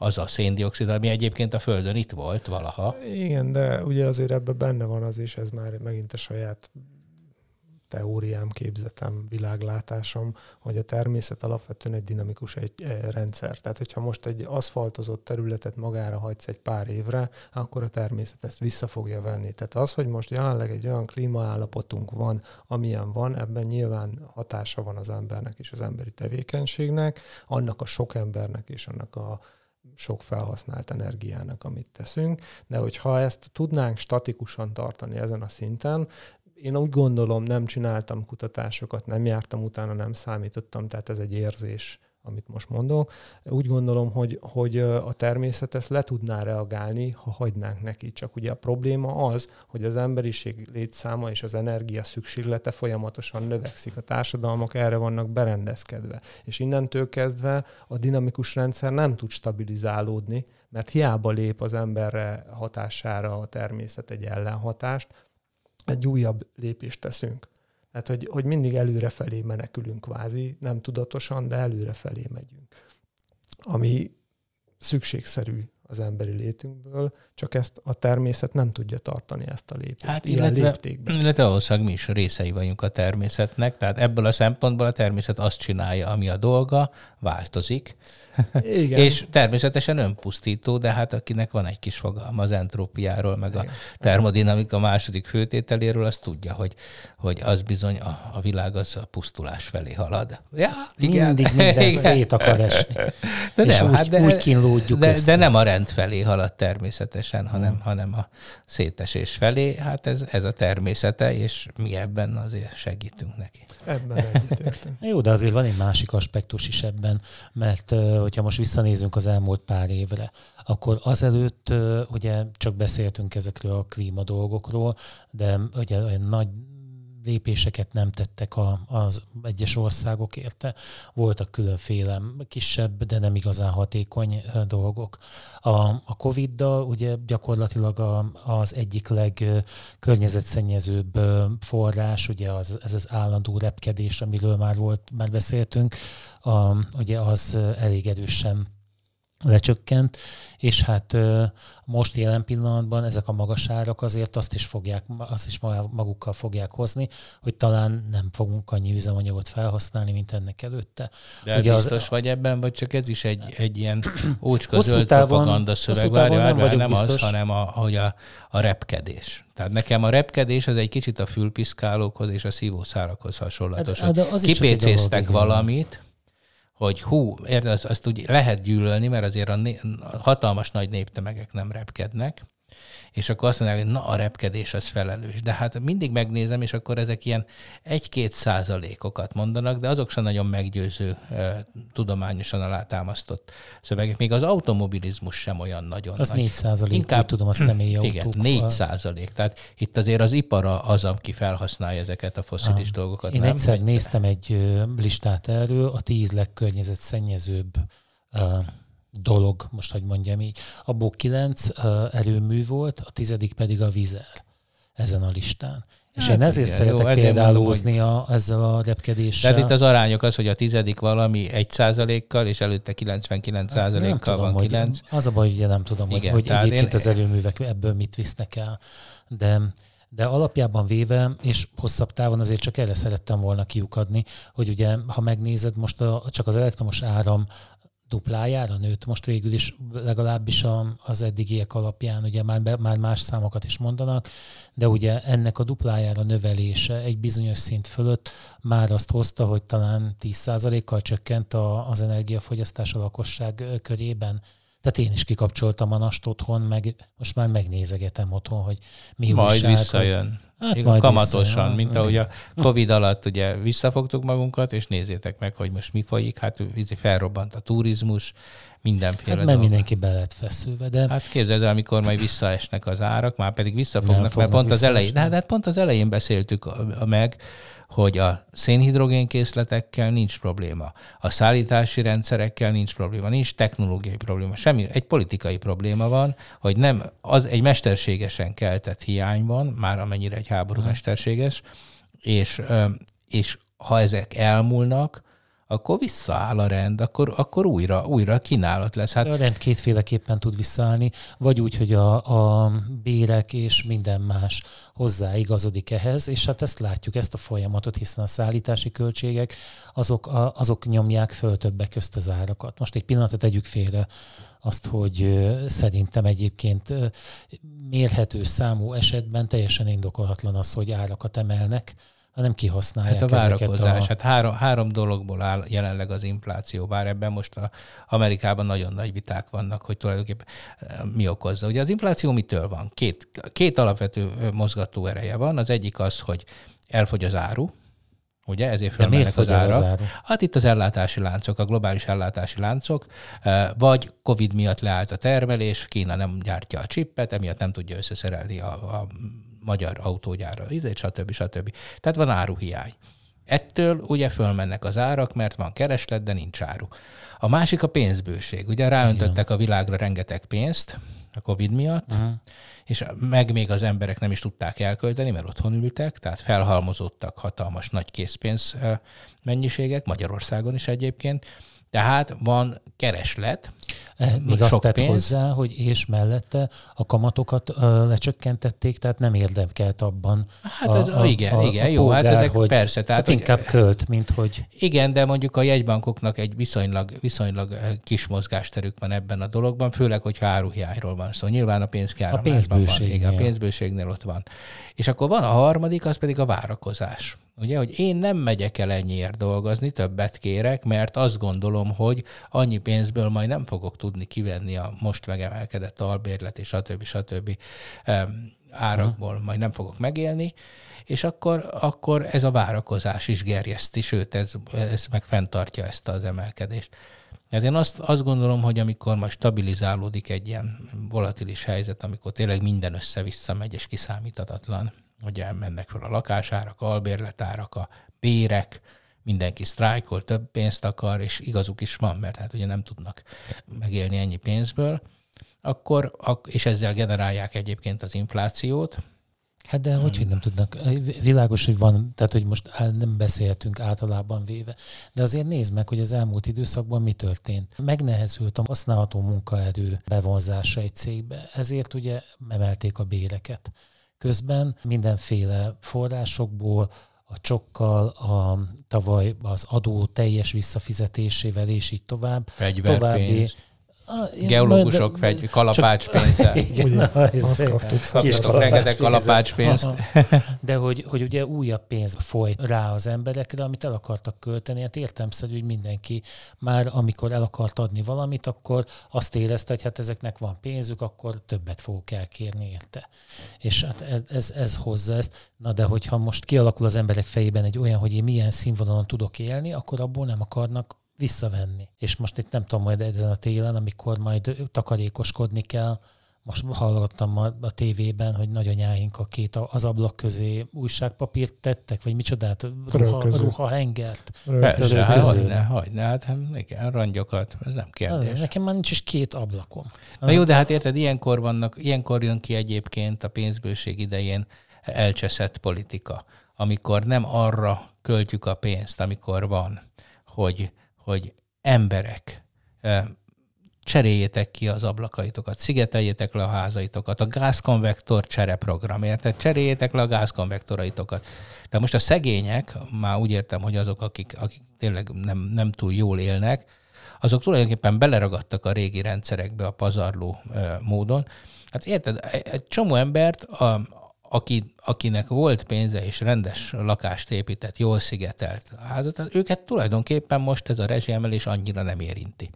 B: az a széndiokszid, ami egyébként a Földön itt volt valaha.
C: Igen, de ugye azért ebben benne van az is, ez már megint a saját teóriám, képzetem, világlátásom, hogy a természet alapvetően egy dinamikus egy, egy rendszer. Tehát, hogyha most egy aszfaltozott területet magára hagysz egy pár évre, akkor a természet ezt vissza fogja venni. Tehát az, hogy most jelenleg egy olyan klímaállapotunk van, amilyen van, ebben nyilván hatása van az embernek és az emberi tevékenységnek, annak a sok embernek és annak a sok felhasznált energiának, amit teszünk, de hogyha ezt tudnánk statikusan tartani ezen a szinten, én úgy gondolom, nem csináltam kutatásokat, nem jártam utána, nem számítottam, tehát ez egy érzés, amit most mondok. Úgy gondolom, hogy, hogy a természet ezt le tudná reagálni, ha hagynánk neki. Csak ugye a probléma az, hogy az emberiség létszáma és az energia szükséglete folyamatosan növekszik. A társadalmak erre vannak berendezkedve. És innentől kezdve a dinamikus rendszer nem tud stabilizálódni, mert hiába lép az emberre hatására a természet egy ellenhatást, egy újabb lépést teszünk. Tehát, hogy, hogy mindig előrefelé menekülünk kvázi, nem tudatosan, de előrefelé megyünk. Ami szükségszerű az emberi létünkből, csak ezt a természet nem tudja tartani ezt a lépést. Hát illetve, léptékben.
B: illetve valószínűleg mi is részei vagyunk a természetnek, tehát ebből a szempontból a természet azt csinálja, ami a dolga, változik, igen. és természetesen önpusztító, de hát akinek van egy kis fogalma az entrópiáról, meg igen. a termodinamika második főtételéről, az tudja, hogy, hogy az bizony a, a világ az a pusztulás felé halad.
A: Ja, igen. Mindig minden igen. szét akar esni. De és nem, úgy, hát de, úgy kínlódjuk
B: de, de nem a rend felé halad természetesen, hanem, hmm. hanem a szétesés felé. Hát ez, ez a természete, és mi ebben azért segítünk neki.
C: Ebben egyetértünk.
A: Jó, de azért van egy másik aspektus is ebben, mert hogyha most visszanézünk az elmúlt pár évre, akkor azelőtt ugye csak beszéltünk ezekről a klíma dolgokról, de ugye olyan nagy lépéseket nem tettek a, az egyes országok érte. Voltak különféle kisebb, de nem igazán hatékony dolgok. A, a Covid-dal ugye gyakorlatilag a, az egyik legkörnyezetszennyezőbb forrás, ugye az, ez az állandó repkedés, amiről már volt, már beszéltünk, a, ugye az elég erősen lecsökkent, és hát most jelen pillanatban ezek a magas árak azért azt is, fogják, azt is magukkal fogják hozni, hogy talán nem fogunk annyi üzemanyagot felhasználni, mint ennek előtte.
B: De Ugye biztos az, vagy ebben, vagy csak ez is egy, egy ilyen ócska zöld távon, propaganda szöveg? Várj, várj, nem, nem biztos. az, hanem a, hogy a, a repkedés. Tehát nekem a repkedés az egy kicsit a fülpiszkálókhoz és a szívószárakhoz hasonlatos. Hát, hát kipécéztek valamit, hogy hú, érde, azt, azt úgy lehet gyűlölni, mert azért a, né- a hatalmas nagy néptömegek nem repkednek, és akkor azt mondják, hogy na, a repkedés az felelős. De hát mindig megnézem, és akkor ezek ilyen egy-két százalékokat mondanak, de azok sem nagyon meggyőző, tudományosan alátámasztott szövegek. Még az automobilizmus sem olyan nagyon
A: az nagy. 4 százalék, Inkább, tudom, a személyi autók.
B: Igen, 4 százalék. Tehát itt azért az ipara az, aki felhasználja ezeket a foszilis ah, dolgokat.
A: Én nem? egyszer néztem egy listát erről, a tíz legkörnyezetszennyezőbb dolog, most hogy mondjam így. Abból kilenc erőmű volt, a tizedik pedig a vizer ezen a listán. És hát én ezért igen, szeretek jó, példálózni a, ezzel a repkedéssel.
B: Tehát itt az arányok az, hogy a tizedik valami egy százalékkal, és előtte 99 hát százalékkal van
A: hogy
B: 9.
A: Az a baj, hogy nem tudom, igen, hogy, hogy egyébként én... az erőművek ebből mit visznek el. De, de alapjában véve, és hosszabb távon azért csak erre szerettem volna kiukadni, hogy ugye, ha megnézed, most a, csak az elektromos áram duplájára nőtt most végül is, legalábbis az eddigiek alapján, ugye már, be, már más számokat is mondanak, de ugye ennek a duplájára növelése egy bizonyos szint fölött már azt hozta, hogy talán 10%-kal csökkent a, az energiafogyasztás a lakosság körében. Tehát én is kikapcsoltam a nast otthon, meg most már megnézegetem otthon, hogy mi
B: Majd újság, visszajön. Hát majd kamatosan, vissza, mint ahogy a Covid alatt ugye visszafogtuk magunkat, és nézzétek meg, hogy most mi folyik. Hát felrobbant a turizmus, mindenféle
A: hát, mert mindenki be lett feszülve. De...
B: Hát képzeld el, amikor majd visszaesnek az árak, már pedig visszafognak, mert pont az elején, de, hát pont az elején beszéltük meg, hogy a szénhidrogénkészletekkel nincs probléma, a szállítási rendszerekkel nincs probléma, nincs technológiai probléma, semmi, egy politikai probléma van, hogy nem, az egy mesterségesen keltett hiány van, már amennyire egy háború mesterséges, és, és ha ezek elmúlnak, akkor visszaáll a rend, akkor, akkor újra, újra kínálat lesz.
A: Hát... A rend kétféleképpen tud visszaállni, vagy úgy, hogy a, a bérek és minden más hozzáigazodik ehhez, és hát ezt látjuk, ezt a folyamatot, hiszen a szállítási költségek azok, a, azok nyomják föl többek közt az árakat. Most egy pillanatot tegyük félre azt, hogy szerintem egyébként mérhető számú esetben teljesen indokolatlan az, hogy árakat emelnek, hanem kihasználják
B: hát a várakozás. A... Hát három, három dologból áll jelenleg az infláció, bár ebben most a Amerikában nagyon nagy viták vannak, hogy tulajdonképpen eh, mi okozza. Ugye az infláció mitől van? Két, két alapvető mozgató ereje van. Az egyik az, hogy elfogy az áru, ugye, ezért fölmennek az árak. Az áru? Hát itt az ellátási láncok, a globális ellátási láncok, eh, vagy Covid miatt leállt a termelés, Kína nem gyártja a csippet, emiatt nem tudja összeszerelni a, a magyar autógyára, izé, stb. stb. Tehát van áruhiány. Ettől ugye fölmennek az árak, mert van kereslet, de nincs áru. A másik a pénzbőség. Ugye ráöntöttek a világra rengeteg pénzt a Covid miatt, uh-huh. és meg még az emberek nem is tudták elkölteni, mert otthon ültek, tehát felhalmozódtak hatalmas nagy készpénz mennyiségek, Magyarországon is egyébként, tehát van kereslet,
A: még azt tett pénz. hozzá, hogy és mellette a kamatokat uh, lecsökkentették, tehát nem érdekelt abban.
B: Hát ez, a, a, igen, a, igen, a jó, hát polgár, hát ezek hogy, persze. Tehát
A: hát inkább költ, mint hogy...
B: Igen, de mondjuk a jegybankoknak egy viszonylag, viszonylag eh, kis mozgásterük van ebben a dologban, főleg, hogyha áruhiányról van szó. Szóval nyilván a pénzkiáramlásban van. Igen, a pénzbőségnél ott van. És akkor van a harmadik, az pedig a várakozás. Ugye, hogy én nem megyek el ennyiért dolgozni, többet kérek, mert azt gondolom, hogy annyi pénzből majd nem fogok tudni kivenni a most megemelkedett albérlet és stb. stb. árakból, majd nem fogok megélni, és akkor, akkor ez a várakozás is gerjeszti, sőt, ez, ez meg fenntartja ezt az emelkedést. Hát én azt, azt gondolom, hogy amikor majd stabilizálódik egy ilyen volatilis helyzet, amikor tényleg minden össze-vissza megy és kiszámíthatatlan, ugye mennek fel a lakásárak, albérletárak, a bérek, mindenki sztrájkol, több pénzt akar, és igazuk is van, mert hát ugye nem tudnak megélni ennyi pénzből, akkor, és ezzel generálják egyébként az inflációt,
A: Hát de hogy, hogy nem tudnak? Világos, hogy van, tehát hogy most nem beszélhetünk általában véve, de azért nézd meg, hogy az elmúlt időszakban mi történt. Megnehezült a használható munkaerő bevonzása egy cégbe, ezért ugye emelték a béreket. Közben mindenféle forrásokból, a csokkal, a tavaly az adó teljes visszafizetésével, és így tovább.
B: Fegyverpénz. További, Geológusok fegy, kalapácspénzzel. Igen, azt kaptuk. Kaptuk rengeteg kalapácspénzt.
A: De hogy, hogy ugye újabb pénz folyt rá az emberekre, amit el akartak költeni. Hát értelmszerű, hogy mindenki már amikor el akart adni valamit, akkor azt érezte, hogy hát ezeknek van pénzük, akkor többet fogok elkérni érte. És hát ez, ez, ez hozza ezt. Na de hogyha most kialakul az emberek fejében egy olyan, hogy én milyen színvonalon tudok élni, akkor abból nem akarnak visszavenni. És most itt nem tudom, majd ezen a télen, amikor majd takarékoskodni kell, most hallottam a, a tévében, hogy nagyanyáink a két az ablak közé újságpapírt tettek, vagy micsodát, ruha, ruha hengert.
B: Persze, hát hagyne, hagyne, hát, hát igen, rangyokat, ez nem kérdés.
A: Nekem már nincs is két ablakom.
B: Na jó, de hát érted, ilyenkor vannak, ilyenkor jön ki egyébként a pénzbőség idején elcseszett politika, amikor nem arra költjük a pénzt, amikor van, hogy hogy emberek, cseréljétek ki az ablakaitokat, szigeteljétek le a házaitokat, a gázkonvektor csereprogram, érted? Cseréljétek le a gázkonvektoraitokat. De most a szegények, már úgy értem, hogy azok, akik, akik tényleg nem, nem túl jól élnek, azok tulajdonképpen beleragadtak a régi rendszerekbe a pazarló módon. Hát érted, egy csomó embert a, aki, akinek volt pénze és rendes lakást épített, jól szigetelt házat, őket tulajdonképpen most ez a rezsiemelés annyira nem érinti.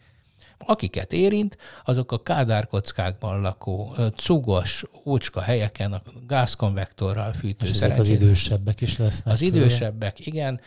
B: Akiket érint, azok a kádárkockákban lakó, cugos, ócska helyeken, a gázkonvektorral fűtő
A: ezek az idősebbek is lesznek.
B: Az főle. idősebbek, igen.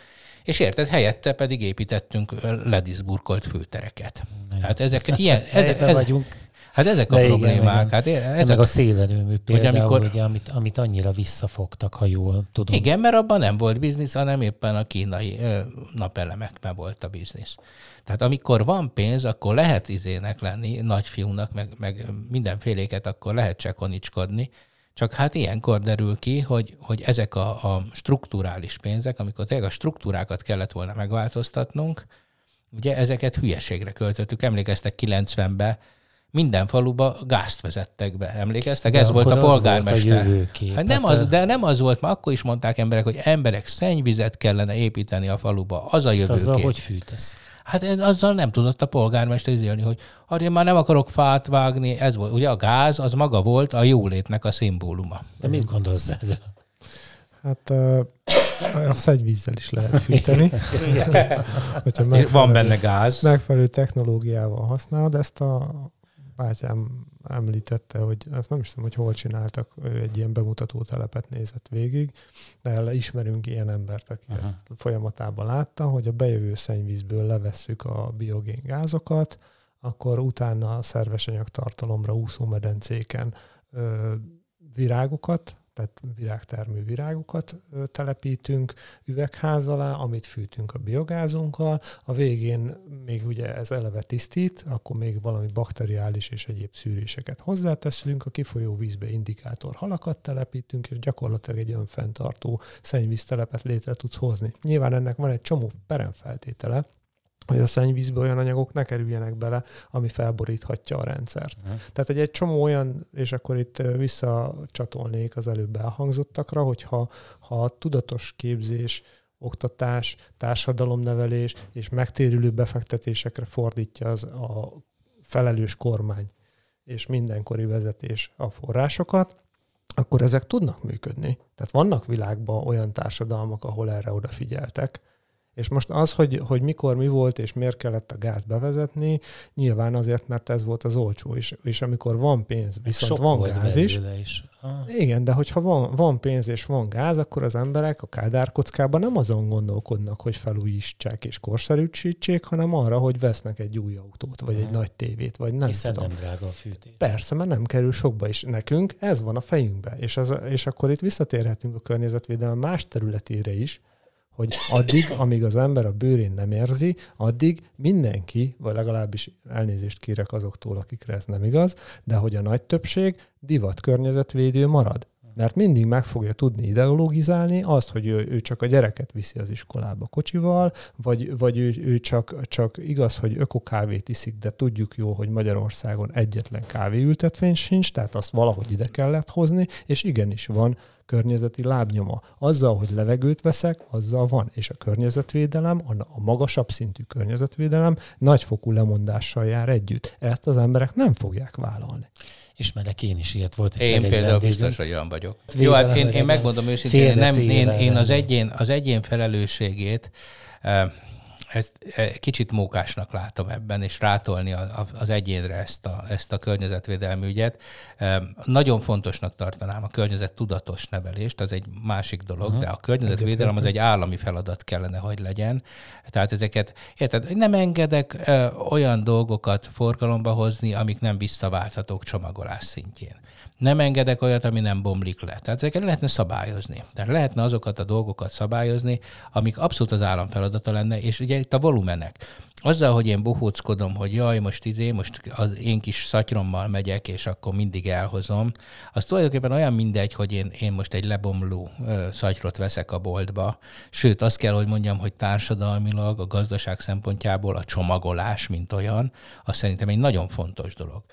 B: És érted, helyette pedig építettünk ledizburkolt főtereket. Hát ezek ilyen...
A: Ezek, ezek, vagyunk.
B: Hát ezek a De problémák. Igen, hát
A: ezek meg a szélerőmű például, amikor, ugye, amit, amit annyira visszafogtak, ha jól tudom.
B: Igen, mert abban nem volt biznisz, hanem éppen a kínai ö, napelemekben volt a biznisz. Tehát amikor van pénz, akkor lehet izének lenni, nagyfiúnak, meg, meg mindenféléket, akkor lehet csekonicskodni, csak hát ilyenkor derül ki, hogy, hogy ezek a, a strukturális pénzek, amikor tényleg a struktúrákat kellett volna megváltoztatnunk, ugye ezeket hülyeségre költöttük. Emlékeztek 90-ben minden faluba gázt vezettek be. Emlékeztek? De Ez volt a polgármester. Volt a hát nem hát az, de nem az volt, mert akkor is mondták emberek, hogy emberek szennyvizet kellene építeni a faluba. Az a jövőkép.
A: Azzal hogy fűtesz?
B: Hát azzal nem tudott a polgármester élni, hogy hát én már nem akarok fát vágni. Ez volt. Ugye a gáz az maga volt a jólétnek a szimbóluma.
A: De mit gondolsz ez?
C: Hát a szennyvízzel is lehet fűteni.
B: Van benne gáz.
C: Megfelelő technológiával használod ezt a bátyám említette, hogy ezt nem is tudom, hogy hol csináltak, ő egy ilyen bemutató telepet nézett végig, de ismerünk ilyen embert, aki Aha. ezt folyamatában látta, hogy a bejövő szennyvízből levesszük a biogén gázokat, akkor utána a szerves anyagtartalomra úszó medencéken ö, virágokat tehát virágtermő virágokat telepítünk üvegház alá, amit fűtünk a biogázunkkal. A végén még ugye ez eleve tisztít, akkor még valami bakteriális és egyéb szűréseket hozzáteszünk, a kifolyó vízbe indikátor halakat telepítünk, és gyakorlatilag egy önfenntartó szennyvíztelepet létre tudsz hozni. Nyilván ennek van egy csomó peremfeltétele, hogy a szennyvízbe olyan anyagok ne kerüljenek bele, ami felboríthatja a rendszert. Uh-huh. Tehát, hogy egy csomó olyan, és akkor itt visszacsatolnék az előbb elhangzottakra, hogyha ha a tudatos képzés, oktatás, társadalomnevelés és megtérülő befektetésekre fordítja az a felelős kormány és mindenkori vezetés a forrásokat, akkor ezek tudnak működni. Tehát vannak világban olyan társadalmak, ahol erre odafigyeltek, és most az, hogy, hogy mikor mi volt, és miért kellett a gáz bevezetni, nyilván azért, mert ez volt az olcsó, és, és amikor van pénz, viszont Sok van gáz is,
A: is
C: Ah. Igen, de hogyha van, van pénz és van gáz, akkor az emberek a kádárkockában nem azon gondolkodnak, hogy felújítsák és korszerűsítsék, hanem arra, hogy vesznek egy új autót, vagy uh-huh. egy nagy tévét, vagy nem
A: Hiszen
C: tudom.
A: nem drága a fűtés.
C: Persze, mert nem kerül sokba is. Nekünk ez van a fejünkbe. És, az, és akkor itt visszatérhetünk a környezetvédelem más területére is, hogy addig, amíg az ember a bőrén nem érzi, addig mindenki, vagy legalábbis elnézést kérek azoktól, akikre ez nem igaz, de hogy a nagy többség divat környezetvédő marad. Mert mindig meg fogja tudni ideologizálni azt, hogy ő, ő csak a gyereket viszi az iskolába kocsival, vagy, vagy ő, ő csak, csak igaz, hogy ökokávét iszik, de tudjuk jó, hogy Magyarországon egyetlen kávéültetvény sincs, tehát azt valahogy ide kellett hozni, és igenis van környezeti lábnyoma. Azzal, hogy levegőt veszek, azzal van. És a környezetvédelem, a magasabb szintű környezetvédelem nagyfokú lemondással jár együtt. Ezt az emberek nem fogják vállalni.
A: Ismerek én is ilyet volt.
B: Én például vendégünk. biztos, hogy olyan vagyok. Jó, hát én, én megmondom őszintén, nem, én, én az, egyén, az egyén felelősségét eh, ezt e, kicsit mókásnak látom ebben, és rátolni az egyénre ezt a, ezt a környezetvédelmi ügyet. E, nagyon fontosnak tartanám a környezet tudatos nevelést, az egy másik dolog, uh-huh. de a környezetvédelem az egy állami feladat kellene, hogy legyen. Tehát ezeket, érted, nem engedek e, olyan dolgokat forgalomba hozni, amik nem visszaválthatók csomagolás szintjén nem engedek olyat, ami nem bomlik le. Tehát ezeket lehetne szabályozni. Tehát lehetne azokat a dolgokat szabályozni, amik abszolút az állam feladata lenne, és ugye itt a volumenek. Azzal, hogy én bohóckodom, hogy jaj, most izé, most az én kis szatyrommal megyek, és akkor mindig elhozom, az tulajdonképpen olyan mindegy, hogy én, én most egy lebomló ö, szatyrot veszek a boltba. Sőt, azt kell, hogy mondjam, hogy társadalmilag, a gazdaság szempontjából a csomagolás, mint olyan, az szerintem egy nagyon fontos dolog.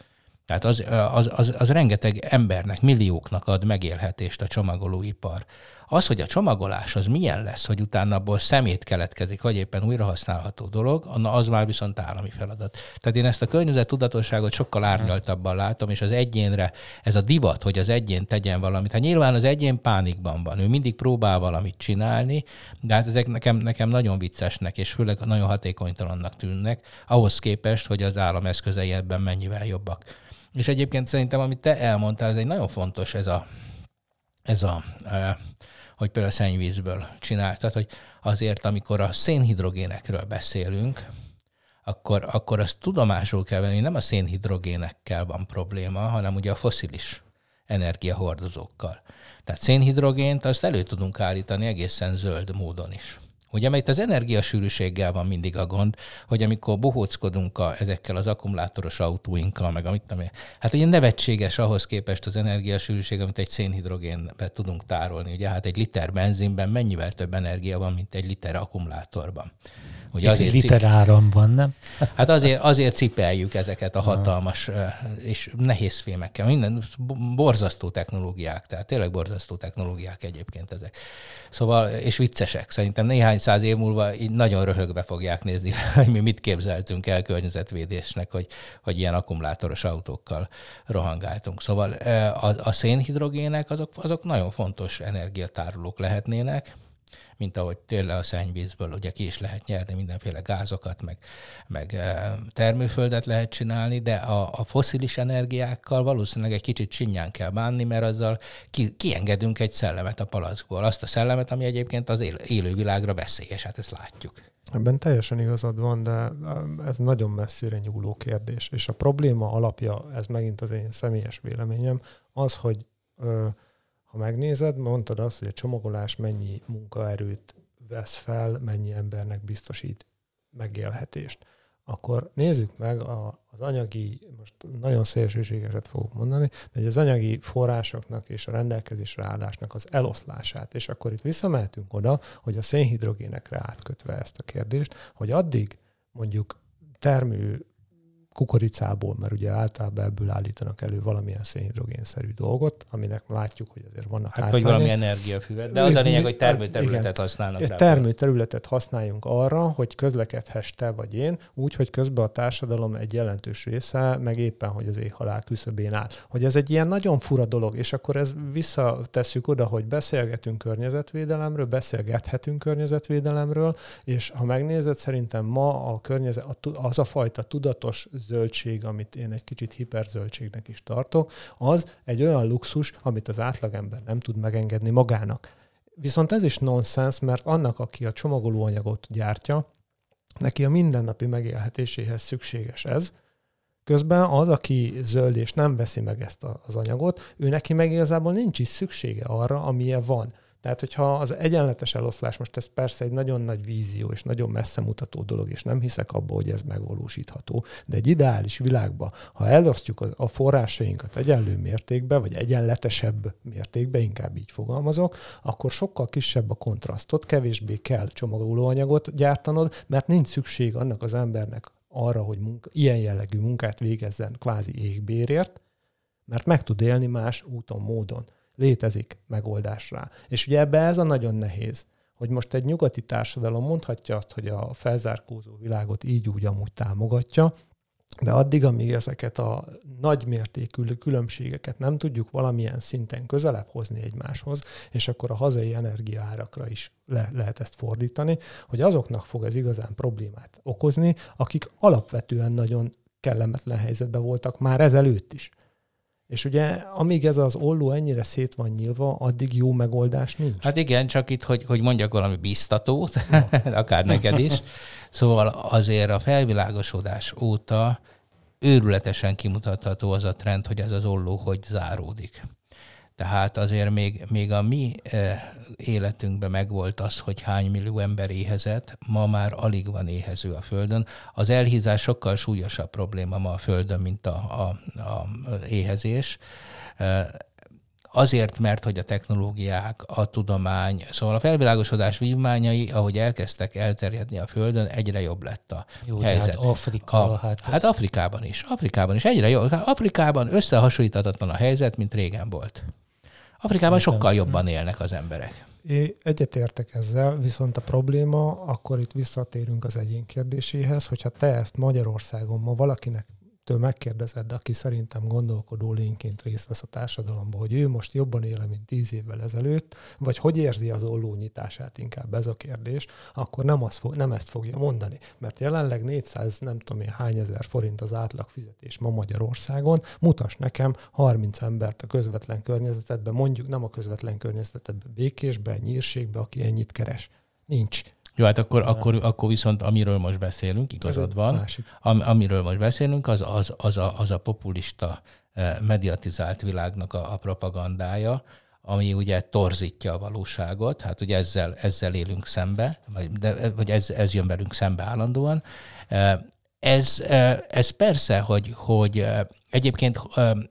B: Tehát az, az, az, az rengeteg embernek, millióknak ad megélhetést a csomagolóipar. Az, hogy a csomagolás az milyen lesz, hogy utána abból szemét keletkezik, vagy éppen újrahasználható dolog, az már viszont állami feladat. Tehát én ezt a környezet tudatosságot sokkal árnyaltabban látom, és az egyénre ez a divat, hogy az egyén tegyen valamit. Hát nyilván az egyén pánikban van, ő mindig próbál valamit csinálni, de hát ezek nekem, nekem nagyon viccesnek, és főleg nagyon hatékonytalannak tűnnek, ahhoz képest, hogy az állam eszközei ebben mennyivel jobbak. És egyébként szerintem, amit te elmondtál, ez egy nagyon fontos, ez a, ez a hogy például a szennyvízből csinál. Tehát, hogy azért, amikor a szénhidrogénekről beszélünk, akkor, akkor azt tudomásul kell venni, nem a szénhidrogénekkel van probléma, hanem ugye a foszilis energiahordozókkal. Tehát szénhidrogént azt elő tudunk állítani egészen zöld módon is. Ugye, mert az energiasűrűséggel van mindig a gond, hogy amikor bohóckodunk a, ezekkel az akkumulátoros autóinkkal, meg amit nem hát ugye nevetséges ahhoz képest az energiasűrűség, amit egy szénhidrogénbe tudunk tárolni. Ugye, hát egy liter benzinben mennyivel több energia van, mint egy liter akkumulátorban.
A: Ugye azért liter áramban, nem?
B: Hát azért, azért cipeljük ezeket a hatalmas és nehéz fémekkel. Minden borzasztó technológiák, tehát tényleg borzasztó technológiák egyébként ezek. Szóval, és viccesek. Szerintem néhány száz év múlva így nagyon röhögve fogják nézni, hogy mi mit képzeltünk el környezetvédésnek, hogy, hogy ilyen akkumulátoros autókkal rohangáltunk. Szóval a, a szénhidrogének azok, azok nagyon fontos energiatárolók lehetnének, mint ahogy tényleg a szennyvízből ugye ki is lehet nyerni mindenféle gázokat, meg, meg termőföldet lehet csinálni, de a, a foszilis energiákkal valószínűleg egy kicsit csinyán kell bánni, mert azzal ki, kiengedünk egy szellemet a palackból. Azt a szellemet, ami egyébként az él, élővilágra veszélyes, hát ezt látjuk.
C: Ebben teljesen igazad van, de ez nagyon messzire nyúló kérdés. És a probléma alapja, ez megint az én személyes véleményem, az, hogy ö, ha megnézed, mondtad azt, hogy a csomagolás mennyi munkaerőt vesz fel, mennyi embernek biztosít megélhetést. Akkor nézzük meg a, az anyagi, most nagyon szélsőségeset fogok mondani, de az anyagi forrásoknak és a rendelkezésre állásnak az eloszlását. És akkor itt visszamehetünk oda, hogy a szénhidrogénekre átkötve ezt a kérdést, hogy addig mondjuk termő kukoricából, mert ugye általában ebből állítanak elő valamilyen szénhidrogénszerű dolgot, aminek látjuk, hogy azért vannak
B: Hát vagy valami energiafüvet, de az a lényeg, hogy termőterületet hát, használnak
C: rá. Termőterületet használjunk arra, hogy közlekedhess te vagy én, úgy, hogy közben a társadalom egy jelentős része meg éppen, hogy az éhhalál küszöbén áll. Hogy ez egy ilyen nagyon fura dolog, és akkor ez visszatesszük oda, hogy beszélgetünk környezetvédelemről, beszélgethetünk környezetvédelemről, és ha megnézed, szerintem ma a környezet, az a fajta tudatos zöldség, amit én egy kicsit hiperzöldségnek is tartok, az egy olyan luxus, amit az átlagember nem tud megengedni magának. Viszont ez is nonsens, mert annak, aki a csomagolóanyagot gyártja, neki a mindennapi megélhetéséhez szükséges ez, Közben az, aki zöld és nem veszi meg ezt az anyagot, ő neki meg igazából nincs is szüksége arra, amilyen van. Tehát, hogyha az egyenletes eloszlás, most ez persze egy nagyon nagy vízió és nagyon messze mutató dolog, és nem hiszek abba, hogy ez megvalósítható, de egy ideális világban, ha elosztjuk a forrásainkat egyenlő mértékbe, vagy egyenletesebb mértékbe, inkább így fogalmazok, akkor sokkal kisebb a kontrasztot, kevésbé kell csomagolóanyagot gyártanod, mert nincs szükség annak az embernek arra, hogy munka, ilyen jellegű munkát végezzen kvázi égbérért, mert meg tud élni más úton, módon létezik megoldás rá. És ugye ebbe ez a nagyon nehéz, hogy most egy nyugati társadalom mondhatja azt, hogy a felzárkózó világot így úgy amúgy támogatja, de addig, amíg ezeket a nagymértékű különbségeket nem tudjuk valamilyen szinten közelebb hozni egymáshoz, és akkor a hazai energiaárakra is le, lehet ezt fordítani, hogy azoknak fog ez igazán problémát okozni, akik alapvetően nagyon kellemetlen helyzetben voltak már ezelőtt is. És ugye, amíg ez az olló ennyire szét van nyilva, addig jó megoldás nincs.
B: Hát igen, csak itt, hogy, hogy mondjak valami biztatót, akár neked is. Szóval azért a felvilágosodás óta őrületesen kimutatható az a trend, hogy ez az olló hogy záródik. Tehát azért még, még a mi e, életünkben megvolt az, hogy hány millió ember éhezett, ma már alig van éhező a Földön. Az elhízás sokkal súlyosabb probléma ma a Földön, mint a, a, a éhezés. E, azért, mert hogy a technológiák, a tudomány, szóval a felvilágosodás vívmányai, ahogy elkezdtek elterjedni a Földön, egyre jobb lett a Jó, helyzet. Hát
A: Afrika,
B: a, hát... hát Afrikában is. Afrikában is egyre jobb. Afrikában összehasonlíthatatlan a helyzet, mint régen volt. Afrikában Értem. sokkal jobban élnek az emberek.
C: É, egyetértek ezzel, viszont a probléma, akkor itt visszatérünk az egyén kérdéséhez, hogyha te ezt Magyarországon ma valakinek től megkérdezed, aki szerintem gondolkodó lényként részt vesz a társadalomban, hogy ő most jobban éle, mint tíz évvel ezelőtt, vagy hogy érzi az olló nyitását inkább ez a kérdés, akkor nem, az fog, nem ezt fogja mondani. Mert jelenleg 400, nem tudom én hány ezer forint az átlag fizetés ma Magyarországon, mutas nekem 30 embert a közvetlen környezetedben, mondjuk nem a közvetlen környezetedben, békésben, nyírségben, aki ennyit keres. Nincs
B: jó, hát akkor, akkor, akkor viszont amiről most beszélünk, igazad van, am, amiről most beszélünk, az, az, az, a, az a populista eh, mediatizált világnak a, a propagandája, ami ugye torzítja a valóságot, hát ugye ezzel, ezzel élünk szembe, vagy, de, vagy ez, ez jön velünk szembe állandóan. Ez, ez persze, hogy, hogy Egyébként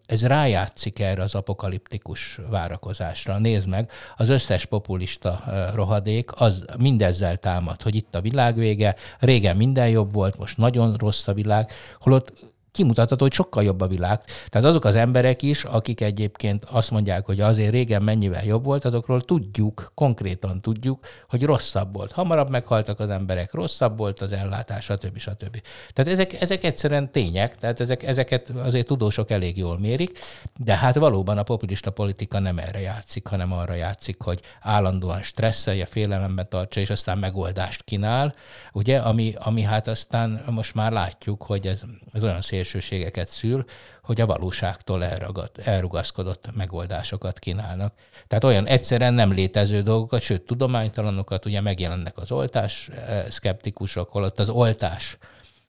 B: ez rájátszik erre az apokaliptikus várakozásra. Nézd meg, az összes populista rohadék az mindezzel támad, hogy itt a világ vége, régen minden jobb volt, most nagyon rossz a világ, holott kimutatható, hogy sokkal jobb a világ. Tehát azok az emberek is, akik egyébként azt mondják, hogy azért régen mennyivel jobb volt, azokról tudjuk, konkrétan tudjuk, hogy rosszabb volt. Hamarabb meghaltak az emberek, rosszabb volt az ellátás, stb. stb. Tehát ezek, ezek egyszerűen tények, tehát ezek, ezeket azért tudósok elég jól mérik, de hát valóban a populista politika nem erre játszik, hanem arra játszik, hogy állandóan stresszelje, félelemben tartsa, és aztán megoldást kínál, ugye, ami, ami hát aztán most már látjuk, hogy ez, ez olyan szép szélsőségeket szül, hogy a valóságtól elragad, elrugaszkodott megoldásokat kínálnak. Tehát olyan egyszerűen nem létező dolgokat, sőt tudománytalanokat, ugye megjelennek az oltás eh, szkeptikusok, holott az oltás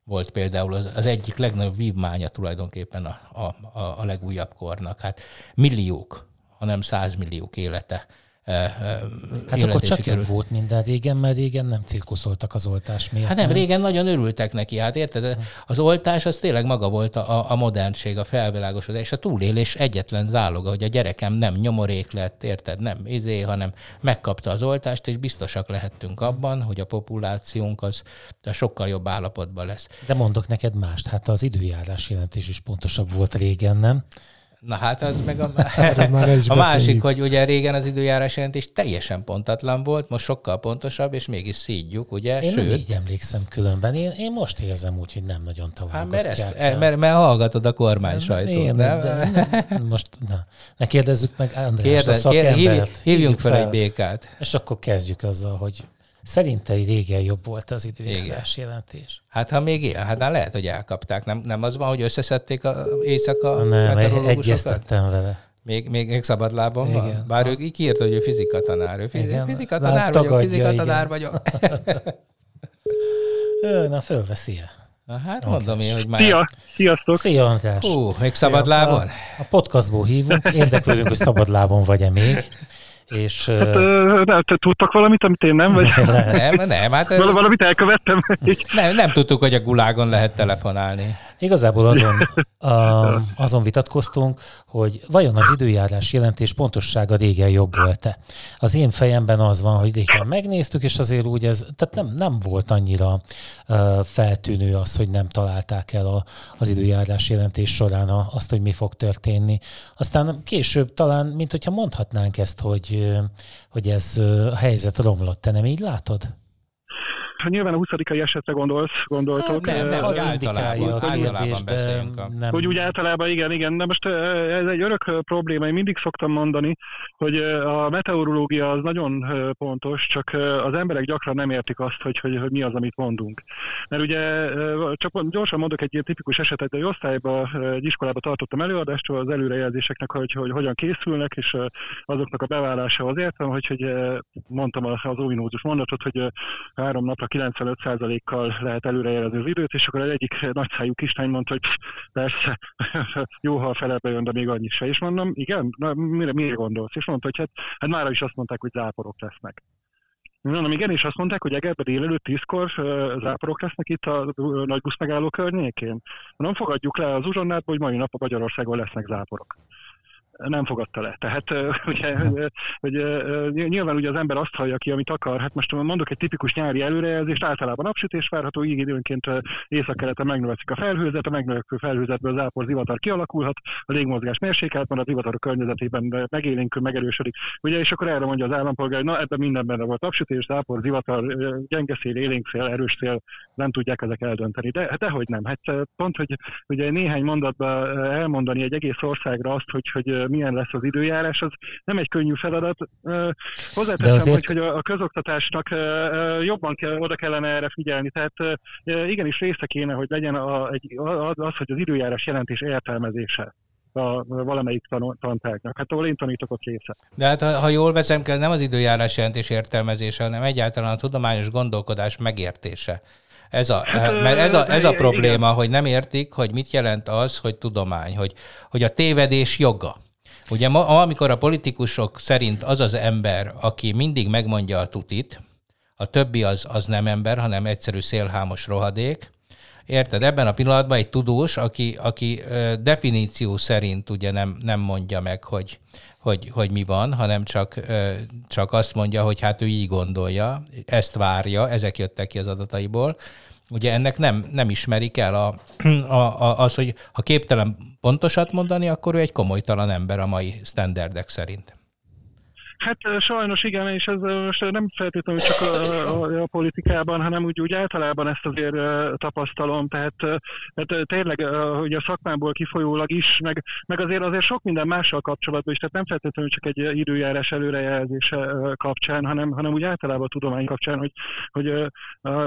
B: volt például az, az egyik legnagyobb vívmánya tulajdonképpen a, a, a legújabb kornak. Hát milliók, hanem százmilliók élete
A: hát akkor csak jobb volt minden régen, mert régen nem cirkuszoltak az oltás miatt.
B: Hát nem, nem, régen nagyon örültek neki, hát érted? Az oltás az tényleg maga volt a, a modernség, a felvilágosodás, és a túlélés egyetlen záloga, hogy a gyerekem nem nyomorék lett, érted? Nem izé, hanem megkapta az oltást, és biztosak lehettünk abban, hogy a populációnk az, az sokkal jobb állapotban lesz.
A: De mondok neked mást, hát az időjárás jelentés is pontosabb volt régen, nem?
B: Na hát az meg a, a másik, hogy ugye régen az időjárás jelentés teljesen pontatlan volt, most sokkal pontosabb, és mégis szídjuk, ugye?
A: Én Sőt, nem így emlékszem különben. Én, én most érzem úgy, hogy nem nagyon találgatják. Hát
B: mert, ezt, mert, mert hallgatod a kormány sajtót. Én, nem? De,
A: most na, ne kérdezzük meg András, a szakembert.
B: Hívjunk, hívjunk fel, fel egy békát.
A: És akkor kezdjük azzal, hogy Szerinte régen jobb volt az időjárás jelentés.
B: Hát ha még ilyen, hát lehet, hogy elkapták. Nem, nem az van, hogy összeszedték a éjszaka
A: Nem, egyeztettem vele.
B: Még, még, még szabadlábon igen. van? Bár ő kiírta, hogy ő fizika tanár. Ő fizi, fizika tanár vagyok, fizika tanár vagyok.
A: Na, fölveszi -e.
B: Hát mondom én, hogy már...
D: Szia! Sziasztok!
A: Szia, András!
B: Hú, még szabadlábon? A,
A: a podcastból hívunk, érdeklődünk, hogy szabadlábon vagy-e még. És,
D: hát, nem, te tudtak valamit, amit én nem? Vagy?
B: Nem, nem. Hát,
D: valamit elkövettem.
B: Nem, nem tudtuk, hogy a gulágon lehet telefonálni.
A: Igazából azon, a, azon vitatkoztunk, hogy vajon az időjárás jelentés pontossága régen jobb volt-e. Az én fejemben az van, hogy régen megnéztük, és azért úgy ez, tehát nem, nem volt annyira uh, feltűnő az, hogy nem találták el a, az időjárás jelentés során a, azt, hogy mi fog történni. Aztán később talán, mint hogyha mondhatnánk ezt, hogy, hogy ez a helyzet romlott. Te nem így látod?
D: Nyilván a 20 esetre gondolsz, gondoltok.
B: Nem, nem, az általában, hogy, általában beszélünk. A...
D: Nem. Hogy úgy általában, igen, igen. De most ez egy örök probléma, én mindig szoktam mondani, hogy a meteorológia az nagyon pontos, csak az emberek gyakran nem értik azt, hogy, hogy, hogy mi az, amit mondunk. Mert ugye, csak gyorsan mondok egy ilyen tipikus esetet, egy osztályban, egy iskolába tartottam előadást az előrejelzéseknek, hogy, hogy hogyan készülnek, és azoknak a beválása az értem, hogy, hogy mondtam az ominózus mondatot, hogy három napra 95%-kal lehet előrejelezni az időt, és akkor az egyik nagyszájú kislány mondta, hogy persze, jó, ha felebe jön, de még annyi se. És mondom, igen, na, mire, mire gondolsz? És mondta, hogy hát, hát már is azt mondták, hogy záporok lesznek. Mondom, igen, és azt mondták, hogy Egerbe délelőtt tízkor záporok lesznek itt a nagy busz megálló környékén. Nem fogadjuk le az uzsonnát, hogy mai nap a Magyarországon lesznek záporok nem fogadta le. Tehát ugye, hogy, nyilván ugye az ember azt hallja ki, amit akar. Hát most mondok egy tipikus nyári előrejelzést, általában napsütés várható, így időnként északkeleten megnövekszik a felhőzet, a megnövekvő felhőzetből zápor zivatar kialakulhat, a légmozgás mérsékelt, mert a zivatar környezetében megélénkül, megerősödik. Ugye, és akkor erre mondja az állampolgár, hogy na ebben minden benne volt napsütés, zápor, zivatar, gyenge szél, élénk szél, erős szél, nem tudják ezek eldönteni. De hát dehogy nem. Hát pont, hogy ugye néhány mondatban elmondani egy egész országra azt, hogy, hogy milyen lesz az időjárás, az nem egy könnyű feladat. Hozzáteszem, azért... hogy, hogy a közoktatásnak jobban kell, oda kellene erre figyelni. Tehát igenis része kéne, hogy legyen a, egy, az, hogy az időjárás jelentés értelmezése a valamelyik tan- tantárgynak. Hát ahol én tanítok, a része.
B: De hát ha, ha jól veszem kell, nem az időjárás jelentés értelmezése, hanem egyáltalán a tudományos gondolkodás megértése. Ez a, hát, mert ez a, ez a probléma, igen. hogy nem értik, hogy mit jelent az, hogy tudomány, hogy, hogy a tévedés joga. Ugye ma, amikor a politikusok szerint az az ember, aki mindig megmondja a tutit, a többi az, az nem ember, hanem egyszerű szélhámos rohadék, Érted? Ebben a pillanatban egy tudós, aki, aki definíció szerint ugye nem, nem mondja meg, hogy, hogy, hogy mi van, hanem csak, csak azt mondja, hogy hát ő így gondolja, ezt várja, ezek jöttek ki az adataiból, ugye ennek nem, nem ismerik el a, a, a, az, hogy ha képtelen pontosat mondani, akkor ő egy komolytalan ember a mai standardek szerint.
D: Hát sajnos igen, és ez most nem feltétlenül csak a, a, a politikában, hanem úgy, úgy általában ezt azért tapasztalom, tehát, tehát tényleg hogy a szakmából kifolyólag is, meg, meg azért azért sok minden mással kapcsolatban is, tehát nem feltétlenül csak egy időjárás előrejelzése kapcsán, hanem, hanem úgy általában a tudomány kapcsán, hogy, hogy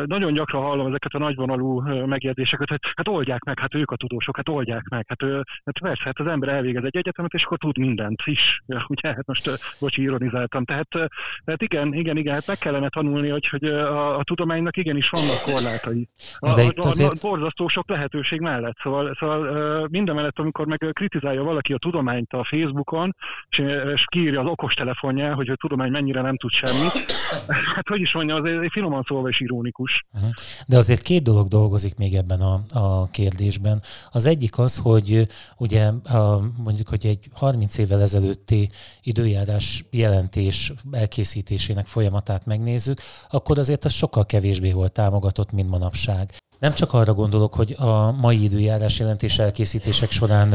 D: nagyon gyakran hallom ezeket a nagyvonalú megjegyzéseket, hogy hát oldják meg, hát ők a tudósok, hát oldják meg, hát, hát persze, hát az ember elvégez egy egyetemet, és akkor tud mindent is. Ugye, hát most bocsi, organizáltam. Tehát, tehát igen, igen, igen, hát meg kellene tanulni, hogy, hogy a, a tudománynak igenis vannak korlátai. A, De itt azért... a, a borzasztó sok lehetőség mellett. Szóval, szóval minden mellett, amikor meg kritizálja valaki a tudományt a Facebookon, és, és kiírja az okostelefonján, hogy a tudomány mennyire nem tud semmit, hát hogy is mondja, az finoman szólva is ironikus.
A: De azért két dolog dolgozik még ebben a, a kérdésben. Az egyik az, hogy ugye a, mondjuk, hogy egy 30 évvel ezelőtti időjárás jelentés elkészítésének folyamatát megnézzük, akkor azért az sokkal kevésbé volt támogatott, mint manapság. Nem csak arra gondolok, hogy a mai időjárás jelentés elkészítések során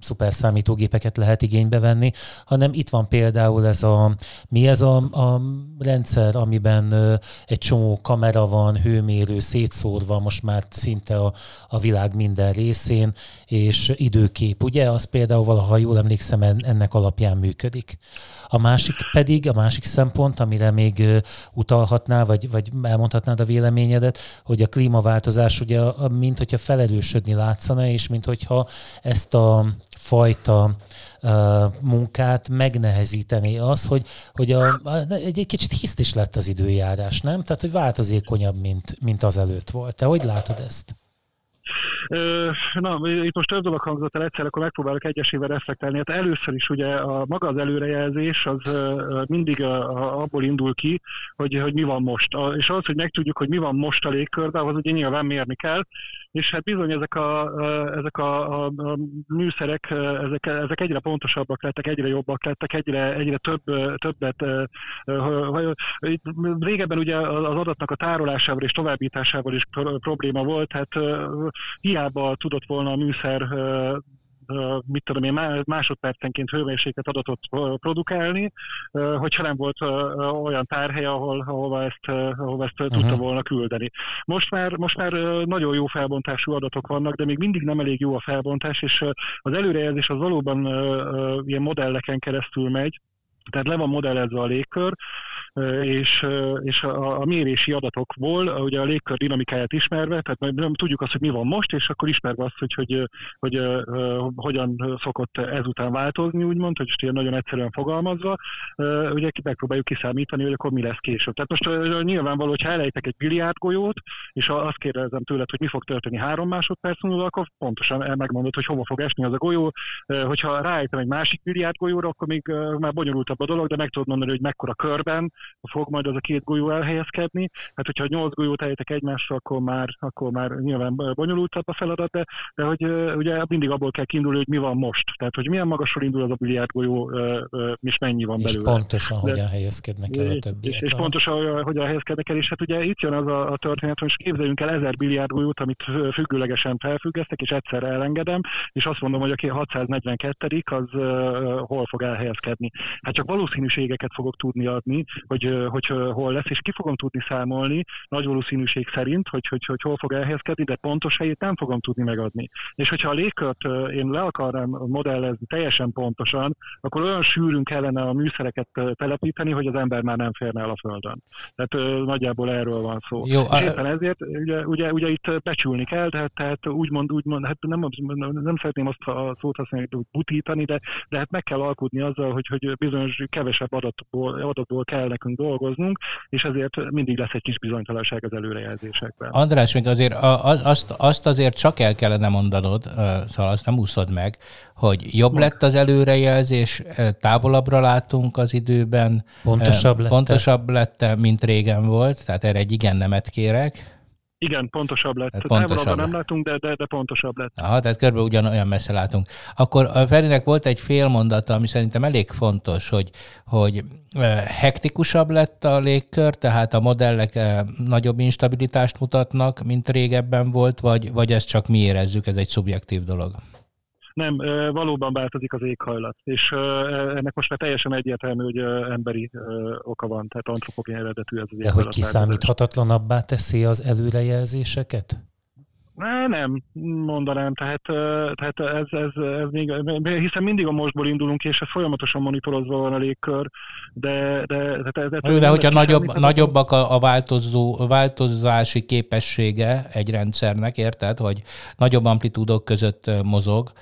A: szuper számítógépeket lehet igénybe venni, hanem itt van például ez a, mi ez a, a rendszer, amiben uh, egy csomó kamera van, hőmérő szétszórva most már szinte a, a világ minden részén, és időkép, ugye? Az például valaha, jól emlékszem, ennek alapján működik. A másik pedig, a másik szempont, amire még utalhatnál, vagy, vagy elmondhatnád a véleményedet, hogy a klímaváltozás ugye mint hogyha felerősödni látszana, és mint hogyha ezt a fajta munkát megnehezíteni az, hogy, hogy a, egy, egy kicsit hisztis lett az időjárás, nem? Tehát, hogy változékonyabb, mint, mint az előtt volt. Te hogy látod ezt?
D: Na, itt most több dolog hangzott el egyszer, akkor megpróbálok egyesével reflektálni. Hát először is ugye a maga az előrejelzés az mindig abból indul ki, hogy, hogy mi van most. És az, hogy megtudjuk, hogy mi van most a légkörben, ahhoz ugye nyilván mérni kell, és hát bizony ezek a, ezek a, a, a műszerek, ezek, ezek egyre pontosabbak lettek, egyre jobbak lettek, egyre, egyre több, többet. Régebben ugye az adatnak a tárolásával és továbbításával is probléma volt, tehát hiába tudott volna a műszer mit tudom én, másodpercenként hőmérséklet adatot produkálni, hogyha nem volt olyan tárhely, ahol, ahova ezt, ahova ezt uh-huh. tudta volna küldeni. Most már, most már nagyon jó felbontású adatok vannak, de még mindig nem elég jó a felbontás, és az előrejelzés az valóban ilyen modelleken keresztül megy, tehát le van modellezve a légkör, és, és a, a mérési adatokból, ugye a légkör dinamikáját ismerve, tehát nem tudjuk azt, hogy mi van most, és akkor ismerve azt, hogy, hogy, hogy, hogy hogyan szokott ezután változni, úgymond, hogy most ilyen nagyon egyszerűen fogalmazva, ugye megpróbáljuk kiszámítani, hogy akkor mi lesz később. Tehát most nyilvánvaló, hogy ha elejtek egy biliárdgolyót, és azt kérdezem tőled, hogy mi fog történni három másodperc múlva, akkor pontosan megmondod, hogy hova fog esni az a golyó. Hogyha ráejtem egy másik biliárdgolyóra, akkor még már bonyolultabb a dolog, de meg tudod mondani, hogy mekkora körben, fog majd az a két golyó elhelyezkedni. Hát, hogyha nyolc golyót ejtek egymásra, akkor már, akkor már nyilván bonyolultabb a feladat, de, de hogy ugye mindig abból kell kiindulni, hogy mi van most. Tehát, hogy milyen magasról indul az a biliárd golyó, és mennyi van
A: és
D: belőle.
A: Pontosan de, hogyan helyezkednek el a többiek.
D: És, és pontosan hogyan helyezkednek el, és hát ugye itt jön az a, a történet, hogy képzeljünk el ezer biliárd golyót, amit függőlegesen felfüggesztek, és egyszer elengedem, és azt mondom, hogy aki 642 az uh, hol fog elhelyezkedni. Hát csak valószínűségeket fogok tudni adni, hogy hogy, hol lesz, és ki fogom tudni számolni nagy valószínűség szerint, hogy, hogy, hogy hol fog elhelyezkedni, de pontos helyét nem fogom tudni megadni. És hogyha a légkört én le akarnám modellezni teljesen pontosan, akkor olyan sűrűn kellene a műszereket telepíteni, hogy az ember már nem férne el a Földön. Tehát nagyjából erről van szó. Jó, és éppen ezért ugye, ugye, ugye itt becsülni kell, tehát, tehát úgymond, úgymond, hát nem, nem szeretném azt a szót használni, hogy butítani, de, de hát meg kell alkudni azzal, hogy, hogy bizonyos kevesebb adatból, adatból kell nekünk dolgoznunk, és ezért mindig lesz egy kis bizonytalanság az előrejelzésekben.
B: András, még azért azt, azt azért csak el kellene mondanod, szóval azt nem úszod meg, hogy jobb lett az előrejelzés, távolabbra látunk az időben.
A: Pontosabb lett.
B: Pontosabb lett, mint régen volt, tehát erre egy igen nemet kérek.
D: Igen, pontosabb lett. Hát pontosabb nem látunk, de, de, de pontosabb lett.
B: Aha, tehát körülbelül ugyanolyan messze látunk. Akkor a Ferinek volt egy fél mondata, ami szerintem elég fontos, hogy, hogy hektikusabb lett a légkör, tehát a modellek nagyobb instabilitást mutatnak, mint régebben volt, vagy, vagy ezt csak mi érezzük, ez egy szubjektív dolog?
D: Nem, valóban változik az éghajlat, és ennek most már teljesen egyértelmű, hogy emberi oka van, tehát antropogén eredetű ez az
A: De hogy kiszámíthatatlanabbá teszi az előrejelzéseket?
D: Ne, nem mondanám, tehát, tehát ez, ez, ez még, hiszen mindig a mostból indulunk, és ez folyamatosan monitorozva van a légkör, de... De,
B: de, de, de, de hogyha nagyobb, nagyobbak a, a változó, változási képessége egy rendszernek, érted, hogy nagyobb amplitúdok között mozog,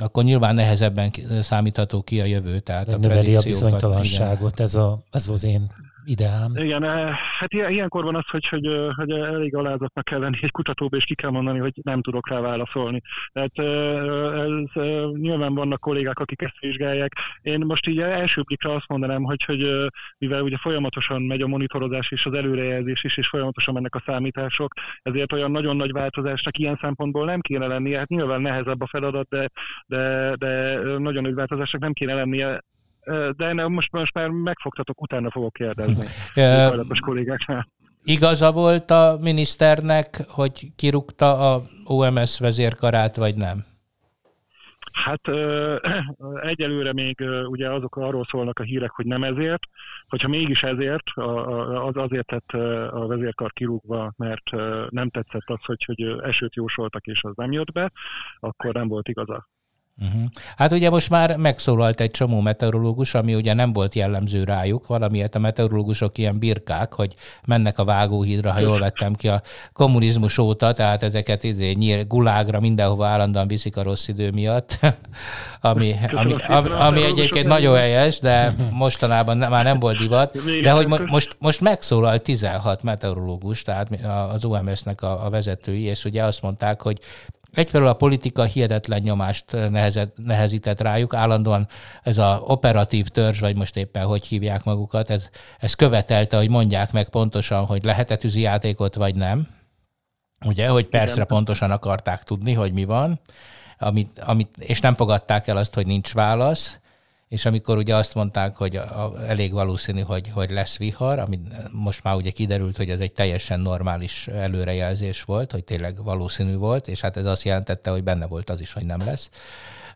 B: akkor nyilván nehezebben számítható ki a jövő. Tehát
A: a növeli a bizonytalanságot, ez, a, ez az én ideám.
D: Igen, eh, hát ilyenkor van az, hogy, hogy, eh, hogy elég alázatnak kell lenni egy kutatóba, és ki kell mondani, hogy nem tudok rá válaszolni. Tehát eh, ez, nyilván vannak kollégák, akik ezt vizsgálják. Én most így első blikra azt mondanám, hogy, hogy mivel ugye folyamatosan megy a monitorozás és az előrejelzés is, és folyamatosan mennek a számítások, ezért olyan nagyon nagy változásnak ilyen szempontból nem kéne lennie. Hát nyilván nehezebb a feladat, de, de, de nagyon nagy változásnak nem kéne lennie de nem, most, most már megfogtatok, utána fogok kérdezni. a kollégáknál.
B: Igaza volt a miniszternek, hogy kirúgta a OMS vezérkarát, vagy nem?
D: Hát egyelőre még ugye azok arról szólnak a hírek, hogy nem ezért. Hogyha mégis ezért, az azért tett a vezérkar kirúgva, mert nem tetszett az, hogy, hogy esőt jósoltak és az nem jött be, akkor nem volt igaza.
B: Uh-huh. Hát ugye most már megszólalt egy csomó meteorológus, ami ugye nem volt jellemző rájuk, valamiért a meteorológusok ilyen birkák, hogy mennek a vágóhídra, ha jól vettem ki a kommunizmus óta, tehát ezeket izé, nyír, gulágra mindenhova állandóan viszik a rossz idő miatt, ami, ami, ami, ami egyébként nagyon helyes, de mostanában már nem volt divat, de hogy most, most megszólalt 16 meteorológus, tehát az OMS-nek a, a vezetői, és ugye azt mondták, hogy Egyfelől a politika hihetetlen nyomást nehezet, nehezített rájuk, állandóan ez a operatív törzs, vagy most éppen hogy hívják magukat, ez, ez követelte, hogy mondják meg pontosan, hogy lehet-e játékot, vagy nem. Ugye, hogy percre Igen. pontosan akarták tudni, hogy mi van, amit, amit, és nem fogadták el azt, hogy nincs válasz és amikor ugye azt mondták, hogy a, a, elég valószínű, hogy, hogy lesz vihar, ami most már ugye kiderült, hogy ez egy teljesen normális előrejelzés volt, hogy tényleg valószínű volt, és hát ez azt jelentette, hogy benne volt az is, hogy nem lesz.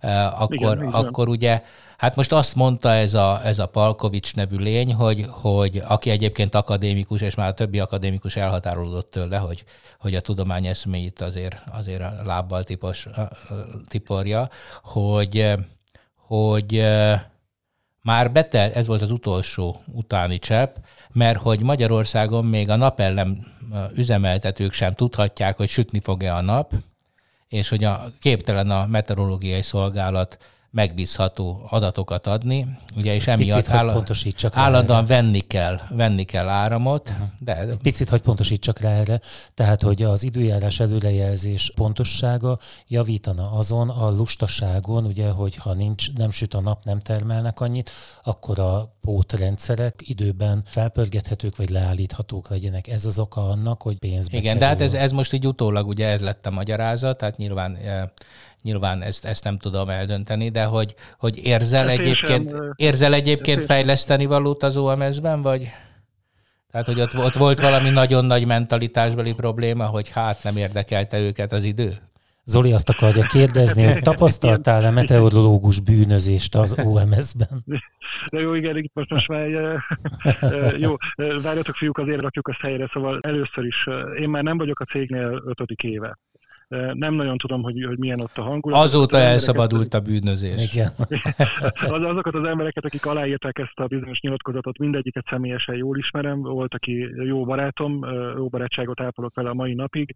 B: Uh, akkor, igen, akkor ugye, hát most azt mondta ez a, ez a Palkovics nevű lény, hogy, hogy aki egyébként akadémikus, és már a többi akadémikus elhatárolódott tőle, hogy, hogy a tudomány eszméit azért, azért a lábbal tipos, tiporja, hogy hogy már betel, ez volt az utolsó utáni csepp, mert hogy Magyarországon még a napellem üzemeltetők sem tudhatják, hogy sütni fog-e a nap, és hogy a képtelen a meteorológiai szolgálat megbízható adatokat adni, ugye, és emiatt picit, áll, pontosítsak állandóan venni kell, venni kell áramot. Uh-huh. De...
A: Egy picit, hogy pontosítsak rá erre, tehát, hogy az időjárás előrejelzés pontossága javítana azon a lustaságon, ugye, hogy ha nincs, nem süt a nap, nem termelnek annyit, akkor a pótrendszerek időben felpörgethetők vagy leállíthatók legyenek. Ez az oka annak, hogy pénzbe
B: Igen, kerül. de hát ez, ez most így utólag ugye ez lett a magyarázat, tehát nyilván eh, nyilván ezt, ezt nem tudom eldönteni, de hogy, hogy érzel ezt egyébként, sem, érzel egyébként fejleszteni valót az OMS-ben, vagy? Tehát, hogy ott, ott volt valami nagyon nagy mentalitásbeli probléma, hogy hát nem érdekelte őket az idő?
A: Zoli azt akarja kérdezni, hogy tapasztaltál-e meteorológus bűnözést az OMS-ben?
D: De jó, igen, itt most, most már jó, várjatok fiúk, azért rakjuk azt helyre, szóval először is, én már nem vagyok a cégnél ötödik éve nem nagyon tudom, hogy, hogy milyen ott a hangulat.
B: Azóta az elszabadult a bűnözés. Igen.
D: az, azokat az embereket, akik aláírták ezt a bizonyos nyilatkozatot, mindegyiket személyesen jól ismerem, volt, aki jó barátom, jó barátságot ápolok vele a mai napig.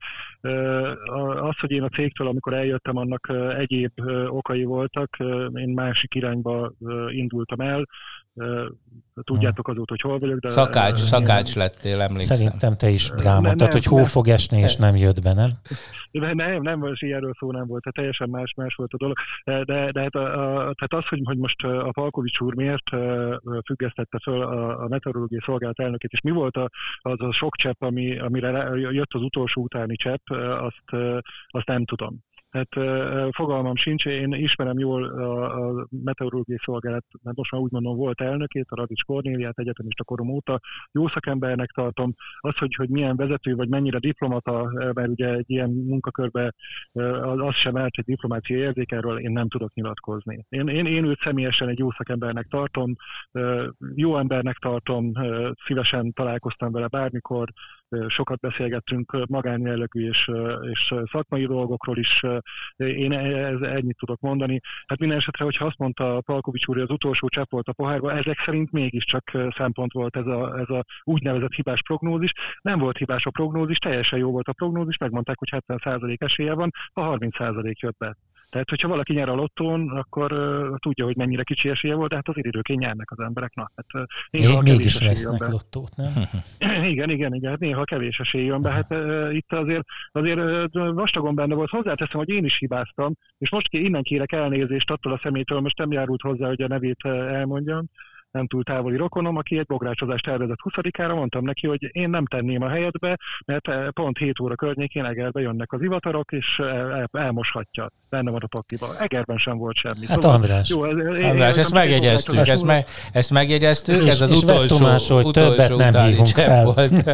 D: Az, hogy én a cégtől, amikor eljöttem, annak egyéb okai voltak, én másik irányba indultam el, Tudjátok azóta, hogy hol vagyok. De
B: szakács, szakács lettél, emlékszem.
A: Szerintem te is rámondtad, hogy hó fog esni, és nem jött be, nem?
D: De nem, nem, most ilyenről szó nem volt, tehát teljesen más, más volt a dolog. De, de hát a, a, tehát az, hogy, hogy most a Palkovics úr miért függesztette föl a, a meteorológiai szolgálat elnökét, és mi volt a, az a sok csepp, ami, amire jött az utolsó utáni csepp, azt, azt nem tudom. Tehát fogalmam sincs, én ismerem jól a, meteorológiai szolgálat, mert most már úgy mondom, volt elnökét, a Radics Kornéliát egyetemista korom óta. Jó szakembernek tartom. Az, hogy, hogy milyen vezető, vagy mennyire diplomata, mert ugye egy ilyen munkakörbe az sem állt egy diplomáciai érzék, erről én nem tudok nyilatkozni. Én, én, én őt személyesen egy jó szakembernek tartom, jó embernek tartom, szívesen találkoztam vele bármikor, sokat beszélgettünk magánjellegű és, és szakmai dolgokról is. Én ez, ennyit tudok mondani. Hát minden esetre, hogyha azt mondta Palkovics úr, hogy az utolsó csepp volt a pohárba, ezek szerint mégiscsak szempont volt ez a, ez a úgynevezett hibás prognózis. Nem volt hibás a prognózis, teljesen jó volt a prognózis, megmondták, hogy 70% esélye van, a 30% jött be. Tehát, hogyha valaki nyer a lottón, akkor uh, tudja, hogy mennyire kicsi esélye volt, de hát az időként nyernek az emberek. Na, hát,
A: néha Még, mégis vesznek lottót, nem?
D: igen, igen, igen, hát néha kevés esély jön be. Hát uh, itt azért, azért uh, vastagon benne volt. Hozzáteszem, hogy én is hibáztam, és most ki, innen kérek elnézést attól a szemétől, most nem járult hozzá, hogy a nevét elmondjam, nem túl távoli rokonom, aki egy bográcsozást tervezett 20-ára, mondtam neki, hogy én nem tenném a helyedbe, mert pont 7 óra környékén Egerbe jönnek az ivatarok, és el, el, elmoshatja. Benne van a pakliba. Egerben sem volt semmi.
A: Hát szóval, András, jó,
B: ez, én, András, ezt megjegyeztük, ezt, ezt, me, ezt megjegyeztük, és, ez az
A: és
B: utolsó,
A: utolsó hogy többet nem hívunk fel. Volt.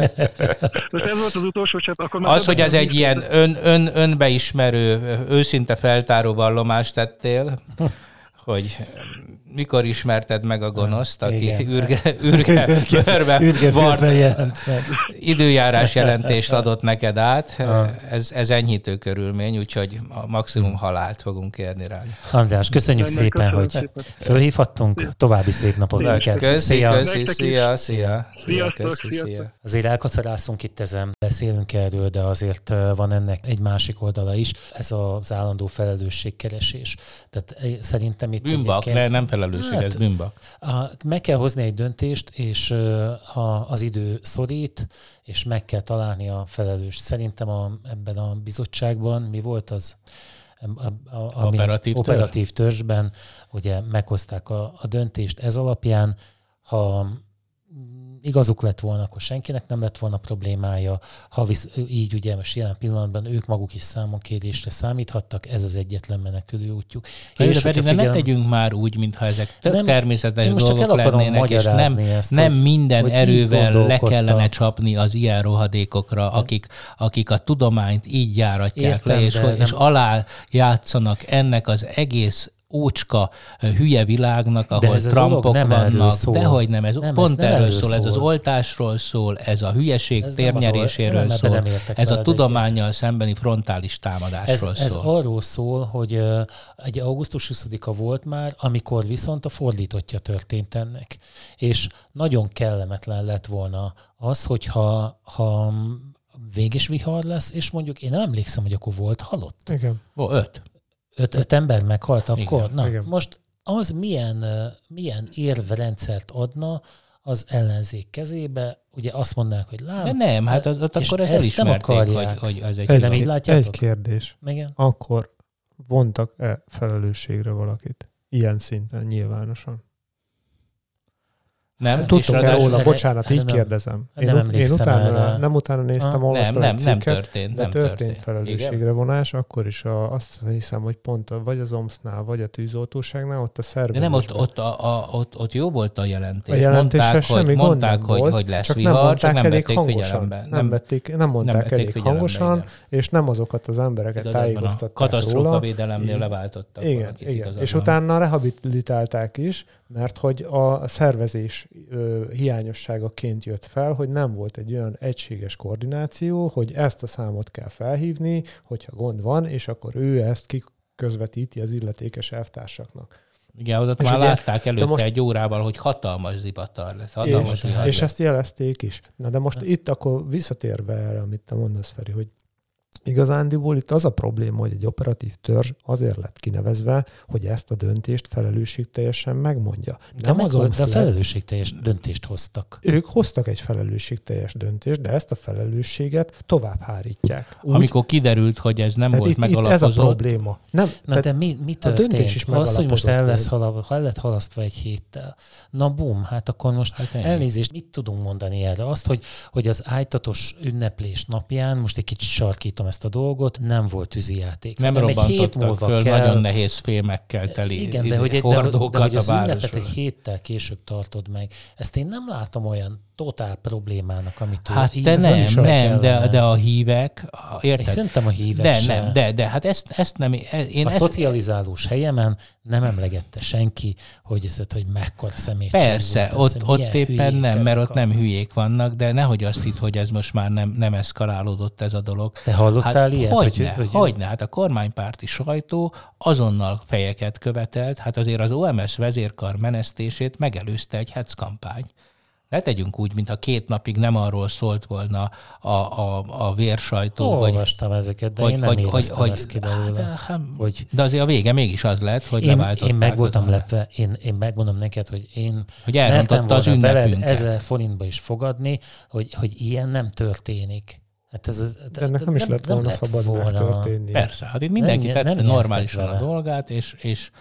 D: Most ez volt az utolsó csepp, akkor
B: Az, hogy ez egy ilyen ön, ön, önbeismerő, őszinte feltáró vallomást tettél, hogy mikor ismerted meg a gonoszt, aki Igen. ürge, ürge, ürge jelent meg. időjárás jelentést adott neked át. Ez, ez enyhítő körülmény, úgyhogy a maximum halált fogunk érni rá.
A: András, köszönjük Ennek szépen, hogy fölhívhattunk. További szép napot
B: neked. Köszi, szia. köszi, szia, szia. Szia,
D: köszi, szia.
A: Azért elkacarászunk itt ezen, beszélünk erről, de azért van ennek egy másik oldala is. Ez az állandó felelősségkeresés. Tehát szerintem itt...
B: Bűnbak, nem felelősség, hát, ez bűnbak.
A: A, meg kell hozni egy döntést, és ha az idő szorít, és meg kell találni a felelős. Szerintem a, ebben a bizottságban mi volt az?
B: A, a, operatív,
A: operatív törzsben ugye meghozták a, a döntést ez alapján. Ha igazuk lett volna, akkor senkinek nem lett volna problémája. Ha visz, így ugye most jelen pillanatban ők maguk is számonkérésre számíthattak, ez az egyetlen menekülő útjuk.
B: És pedig figyelem, ne tegyünk már úgy, mintha ezek tök nem, természetes dolgok lennének, és nem, ezt, nem hogy, minden hogy erővel le kellene csapni az ilyen rohadékokra, akik, akik a tudományt így járatják Értem, le, és, és alá játszanak ennek az egész ócska, hülye világnak, ahol de Trumpok nem vannak. Dehogy nem, ez nem, pont ez erről, erről szól. szól. Ez az oltásról szól, ez a hülyeség ez térnyeréséről szól, nem ez a tudományjal szembeni frontális támadásról
A: ez,
B: szól.
A: Ez arról szól, hogy egy augusztus 20-a volt már, amikor viszont a fordítottja történt ennek. És nagyon kellemetlen lett volna az, hogyha ha véges vihar lesz, és mondjuk én nem emlékszem, hogy akkor volt halott.
C: Igen.
B: Ó, öt
A: öt, öt ember meghalt akkor. Igen, Na, igen. most az milyen, milyen érvrendszert adna az ellenzék kezébe, ugye azt mondanák, hogy lám.
B: De nem, hát az, ott akkor ez elismerték, nem akarják. hogy, hogy az egy...
C: egy, nem így látjátok? Egy kérdés. Igen? Akkor vontak-e felelősségre valakit? Ilyen szinten, nyilvánosan.
B: Nem,
C: Tudtok-e róla? Bocsánat, így nem, kérdezem. Én, nem, ut- én utána, erre. nem utána néztem, olvastam
B: nem, nem, nem történt.
C: De
B: nem
C: történt, történt felelősségre vonás, akkor is a, azt hiszem, hogy pont a, vagy az OMSZ-nál, vagy a tűzoltóságnál, ott a szervezés.
B: De nem, ott, ott, a, a, ott, ott jó volt a jelentés. A mondták, hogy, mondták, hogy, volt, hogy lesz csak vihar, nem csak nem vették hangosan, figyelembe.
C: Nem, vették, nem mondták nem elég hangosan, és nem azokat az embereket tájékoztatták róla.
B: Katasztrófa védelemnél leváltottak.
C: Igen, igen. És utána rehabilitálták is, mert hogy a szervezés hiányosságaként jött fel, hogy nem volt egy olyan egységes koordináció, hogy ezt a számot kell felhívni, hogyha gond van, és akkor ő ezt kiközvetíti az illetékes elvtársaknak.
B: Igen, ott már ugye, látták előtte most, egy órával, hogy hatalmas zivatar lesz. Hatalmas
C: és, és ezt jelezték is. Na de most itt akkor visszatérve erre, amit te mondasz, Feri, hogy Igazándiból itt az a probléma, hogy egy operatív törzs azért lett kinevezve, hogy ezt a döntést felelősségteljesen megmondja.
A: Nem de, meg, de felelősségteljes döntést hoztak.
C: Ők hoztak egy felelősségteljes döntést, de ezt a felelősséget tovább hárítják.
B: Úgy, Amikor kiderült, hogy ez nem volt itt, megalapozott.
C: Itt ez a probléma. Nem,
A: Na de mi, mi történt? A döntés is az, hogy most el lesz halal, ha el lett halasztva egy héttel. Na bum, hát akkor most hát elnézést, mit tudunk mondani erre? Azt, hogy, hogy az ájtatos ünneplés napján, most egy kicsit sarkítom ezt a dolgot, nem volt tűzijáték.
B: Nem robbantottak föl kell... nagyon nehéz fémekkel teli
A: Igen, de hogy, egy, de, de, de, hogy az ünnepet egy héttel később tartod meg, ezt én nem látom olyan totál problémának, amit
B: Hát te nem, nem, nem de, de a hívek, érted? Én
A: szerintem a hívek
B: De sem. nem, de, de hát ezt, ezt nem, én
A: A
B: ezt...
A: szocializálós helyemen nem emlegette senki, hogy ez, hogy mekkora szemét.
B: Persze, ott, ott, ott éppen nem, mert ott a... nem hülyék vannak, de nehogy azt hitt, hogy ez most már nem, nem eszkalálódott ez a dolog.
A: Te hallottál hát, ilyet?
B: Hogyne, hogy, hogy, hogyne, hát a kormánypárti sajtó azonnal fejeket követelt, hát azért az OMS vezérkar menesztését megelőzte egy hetsz kampány ne tegyünk úgy, mintha két napig nem arról szólt volna a, a, a vérsajtó.
A: Olvastam vagy, ezeket, de vagy, én nem hogy, hogy, hogy, ezt ki belőle. Hát, hát,
B: hogy, de azért a vége mégis az lett, hogy
A: én, Én meg voltam lepve, én, én megmondom neked, hogy én
B: hogy elrontotta az ünnepünket.
A: ezer forintba is fogadni, hogy, hogy ilyen nem történik.
C: Hát ez, ez, de ennek nem is lett volna lett szabad volna. megtörténni.
B: Persze, hát itt mindenki nem, tette nem normálisan a dolgát, és, és,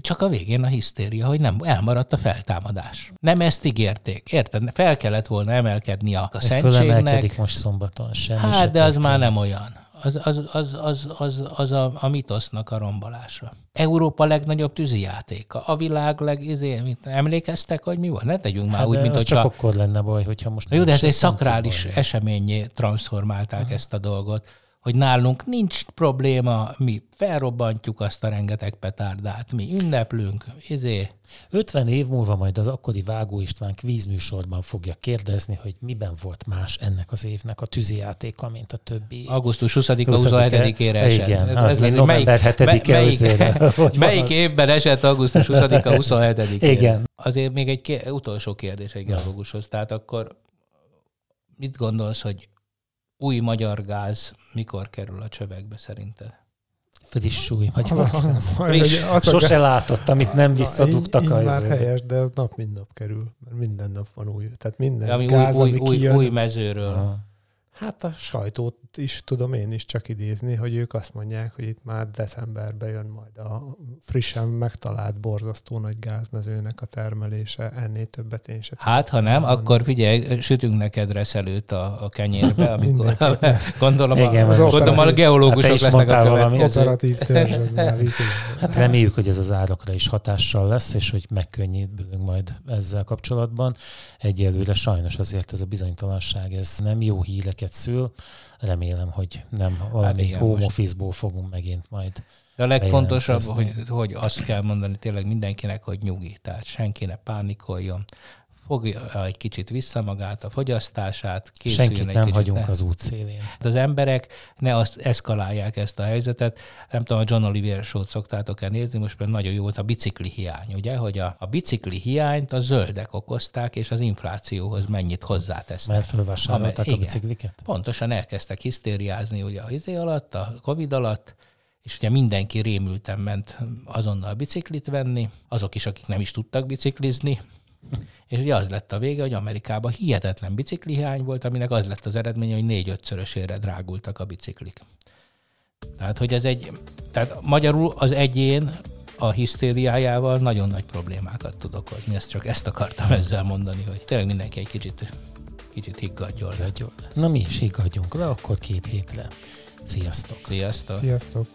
B: csak a végén a hisztéria, hogy nem elmaradt a feltámadás. Nem ezt ígérték, érted? Fel kellett volna emelkedni a, szentségnek.
A: most szombaton, semmi
B: Hát, de az már nem olyan. Az, az, az, az, az, az a, a mitosznak a rombolása. Európa legnagyobb tűzijátéka. A világ leg... Izé, mit, emlékeztek, hogy mi volt? Ne tegyünk már hát úgy, mint hogy
A: csak akkor lenne baj, hogyha most...
B: Jó, de ez egy szakrális eseményé transformálták uh-huh. ezt a dolgot hogy nálunk nincs probléma, mi felrobbantjuk azt a rengeteg petárdát, mi ünneplünk, izé.
A: 50 év múlva majd az akkori Vágó István kvízműsorban fogja kérdezni, hogy miben volt más ennek az évnek a tűzijátéka, mint a többi.
B: Augusztus 20-a, 27-ére
A: esett. Igen, az ez, november 7-e
B: melyik, melyik évben esett augusztus 20-a, 27
A: Igen.
B: Azért még egy ké- utolsó kérdés egy geológushoz. Tehát akkor mit gondolsz, hogy új magyar gáz mikor kerül a csövekbe szerinted?
A: Friss új magyar gáz. Friss. Az Sose a... látott, amit nem visszadugtak.
C: Így, így már helyes, de ez nap mint nap kerül. Mert minden nap van új. Tehát minden
B: de ami gáz, új, ami új, kijön, új mezőről. Aha.
C: Hát a sajtót is tudom én is csak idézni, hogy ők azt mondják, hogy itt már decemberben jön majd a frissen megtalált borzasztó nagy gázmezőnek a termelése, ennél többet én sem
B: Hát, ha nem, hanem. akkor figyelj, sütünk neked reszelőt a, a kenyérbe, amikor gondolom, Igen, a, gondolom a geológusok hát lesznek a következő.
C: Operatív terv,
A: Hát reméljük, hogy ez az árakra is hatással lesz, és hogy megkönnyítünk majd ezzel kapcsolatban. Egyelőre sajnos azért ez a bizonytalanság, ez nem jó híreket gyereket szül. Remélem, hogy nem hát valami hát home office-ból fogunk megint majd
B: de a legfontosabb, hogy, hogy azt kell mondani tényleg mindenkinek, hogy nyugi. Tehát senki ne pánikoljon fogja egy kicsit vissza magát, a fogyasztását,
A: készüljön Senkit egy nem kicsit, hagyunk ne. az útszélén.
B: De az emberek ne azt eszkalálják ezt a helyzetet. Nem tudom, a John Oliver show szoktátok-e nézni, most például nagyon jó volt a bicikli hiány, ugye, hogy a, a bicikli hiányt a zöldek okozták, és az inflációhoz mennyit hozzátesznek.
A: Mert felvásárolták a bicikliket?
B: Pontosan elkezdtek hisztériázni ugye a izé alatt, a Covid alatt, és ugye mindenki rémülten ment azonnal biciklit venni, azok is, akik nem is tudtak biciklizni, és ugye az lett a vége, hogy Amerikában hihetetlen biciklihány volt, aminek az lett az eredménye, hogy négy-ötszörösére drágultak a biciklik. Tehát, hogy ez egy, tehát magyarul az egyén a hisztériájával nagyon nagy problémákat tud okozni. Ezt csak ezt akartam ezzel mondani, hogy tényleg mindenki egy kicsit, kicsit higgadjon le.
A: Na mi is higgadjunk le, akkor két hétre. Sziasztok!
B: Sziasztok!
C: Sziasztok!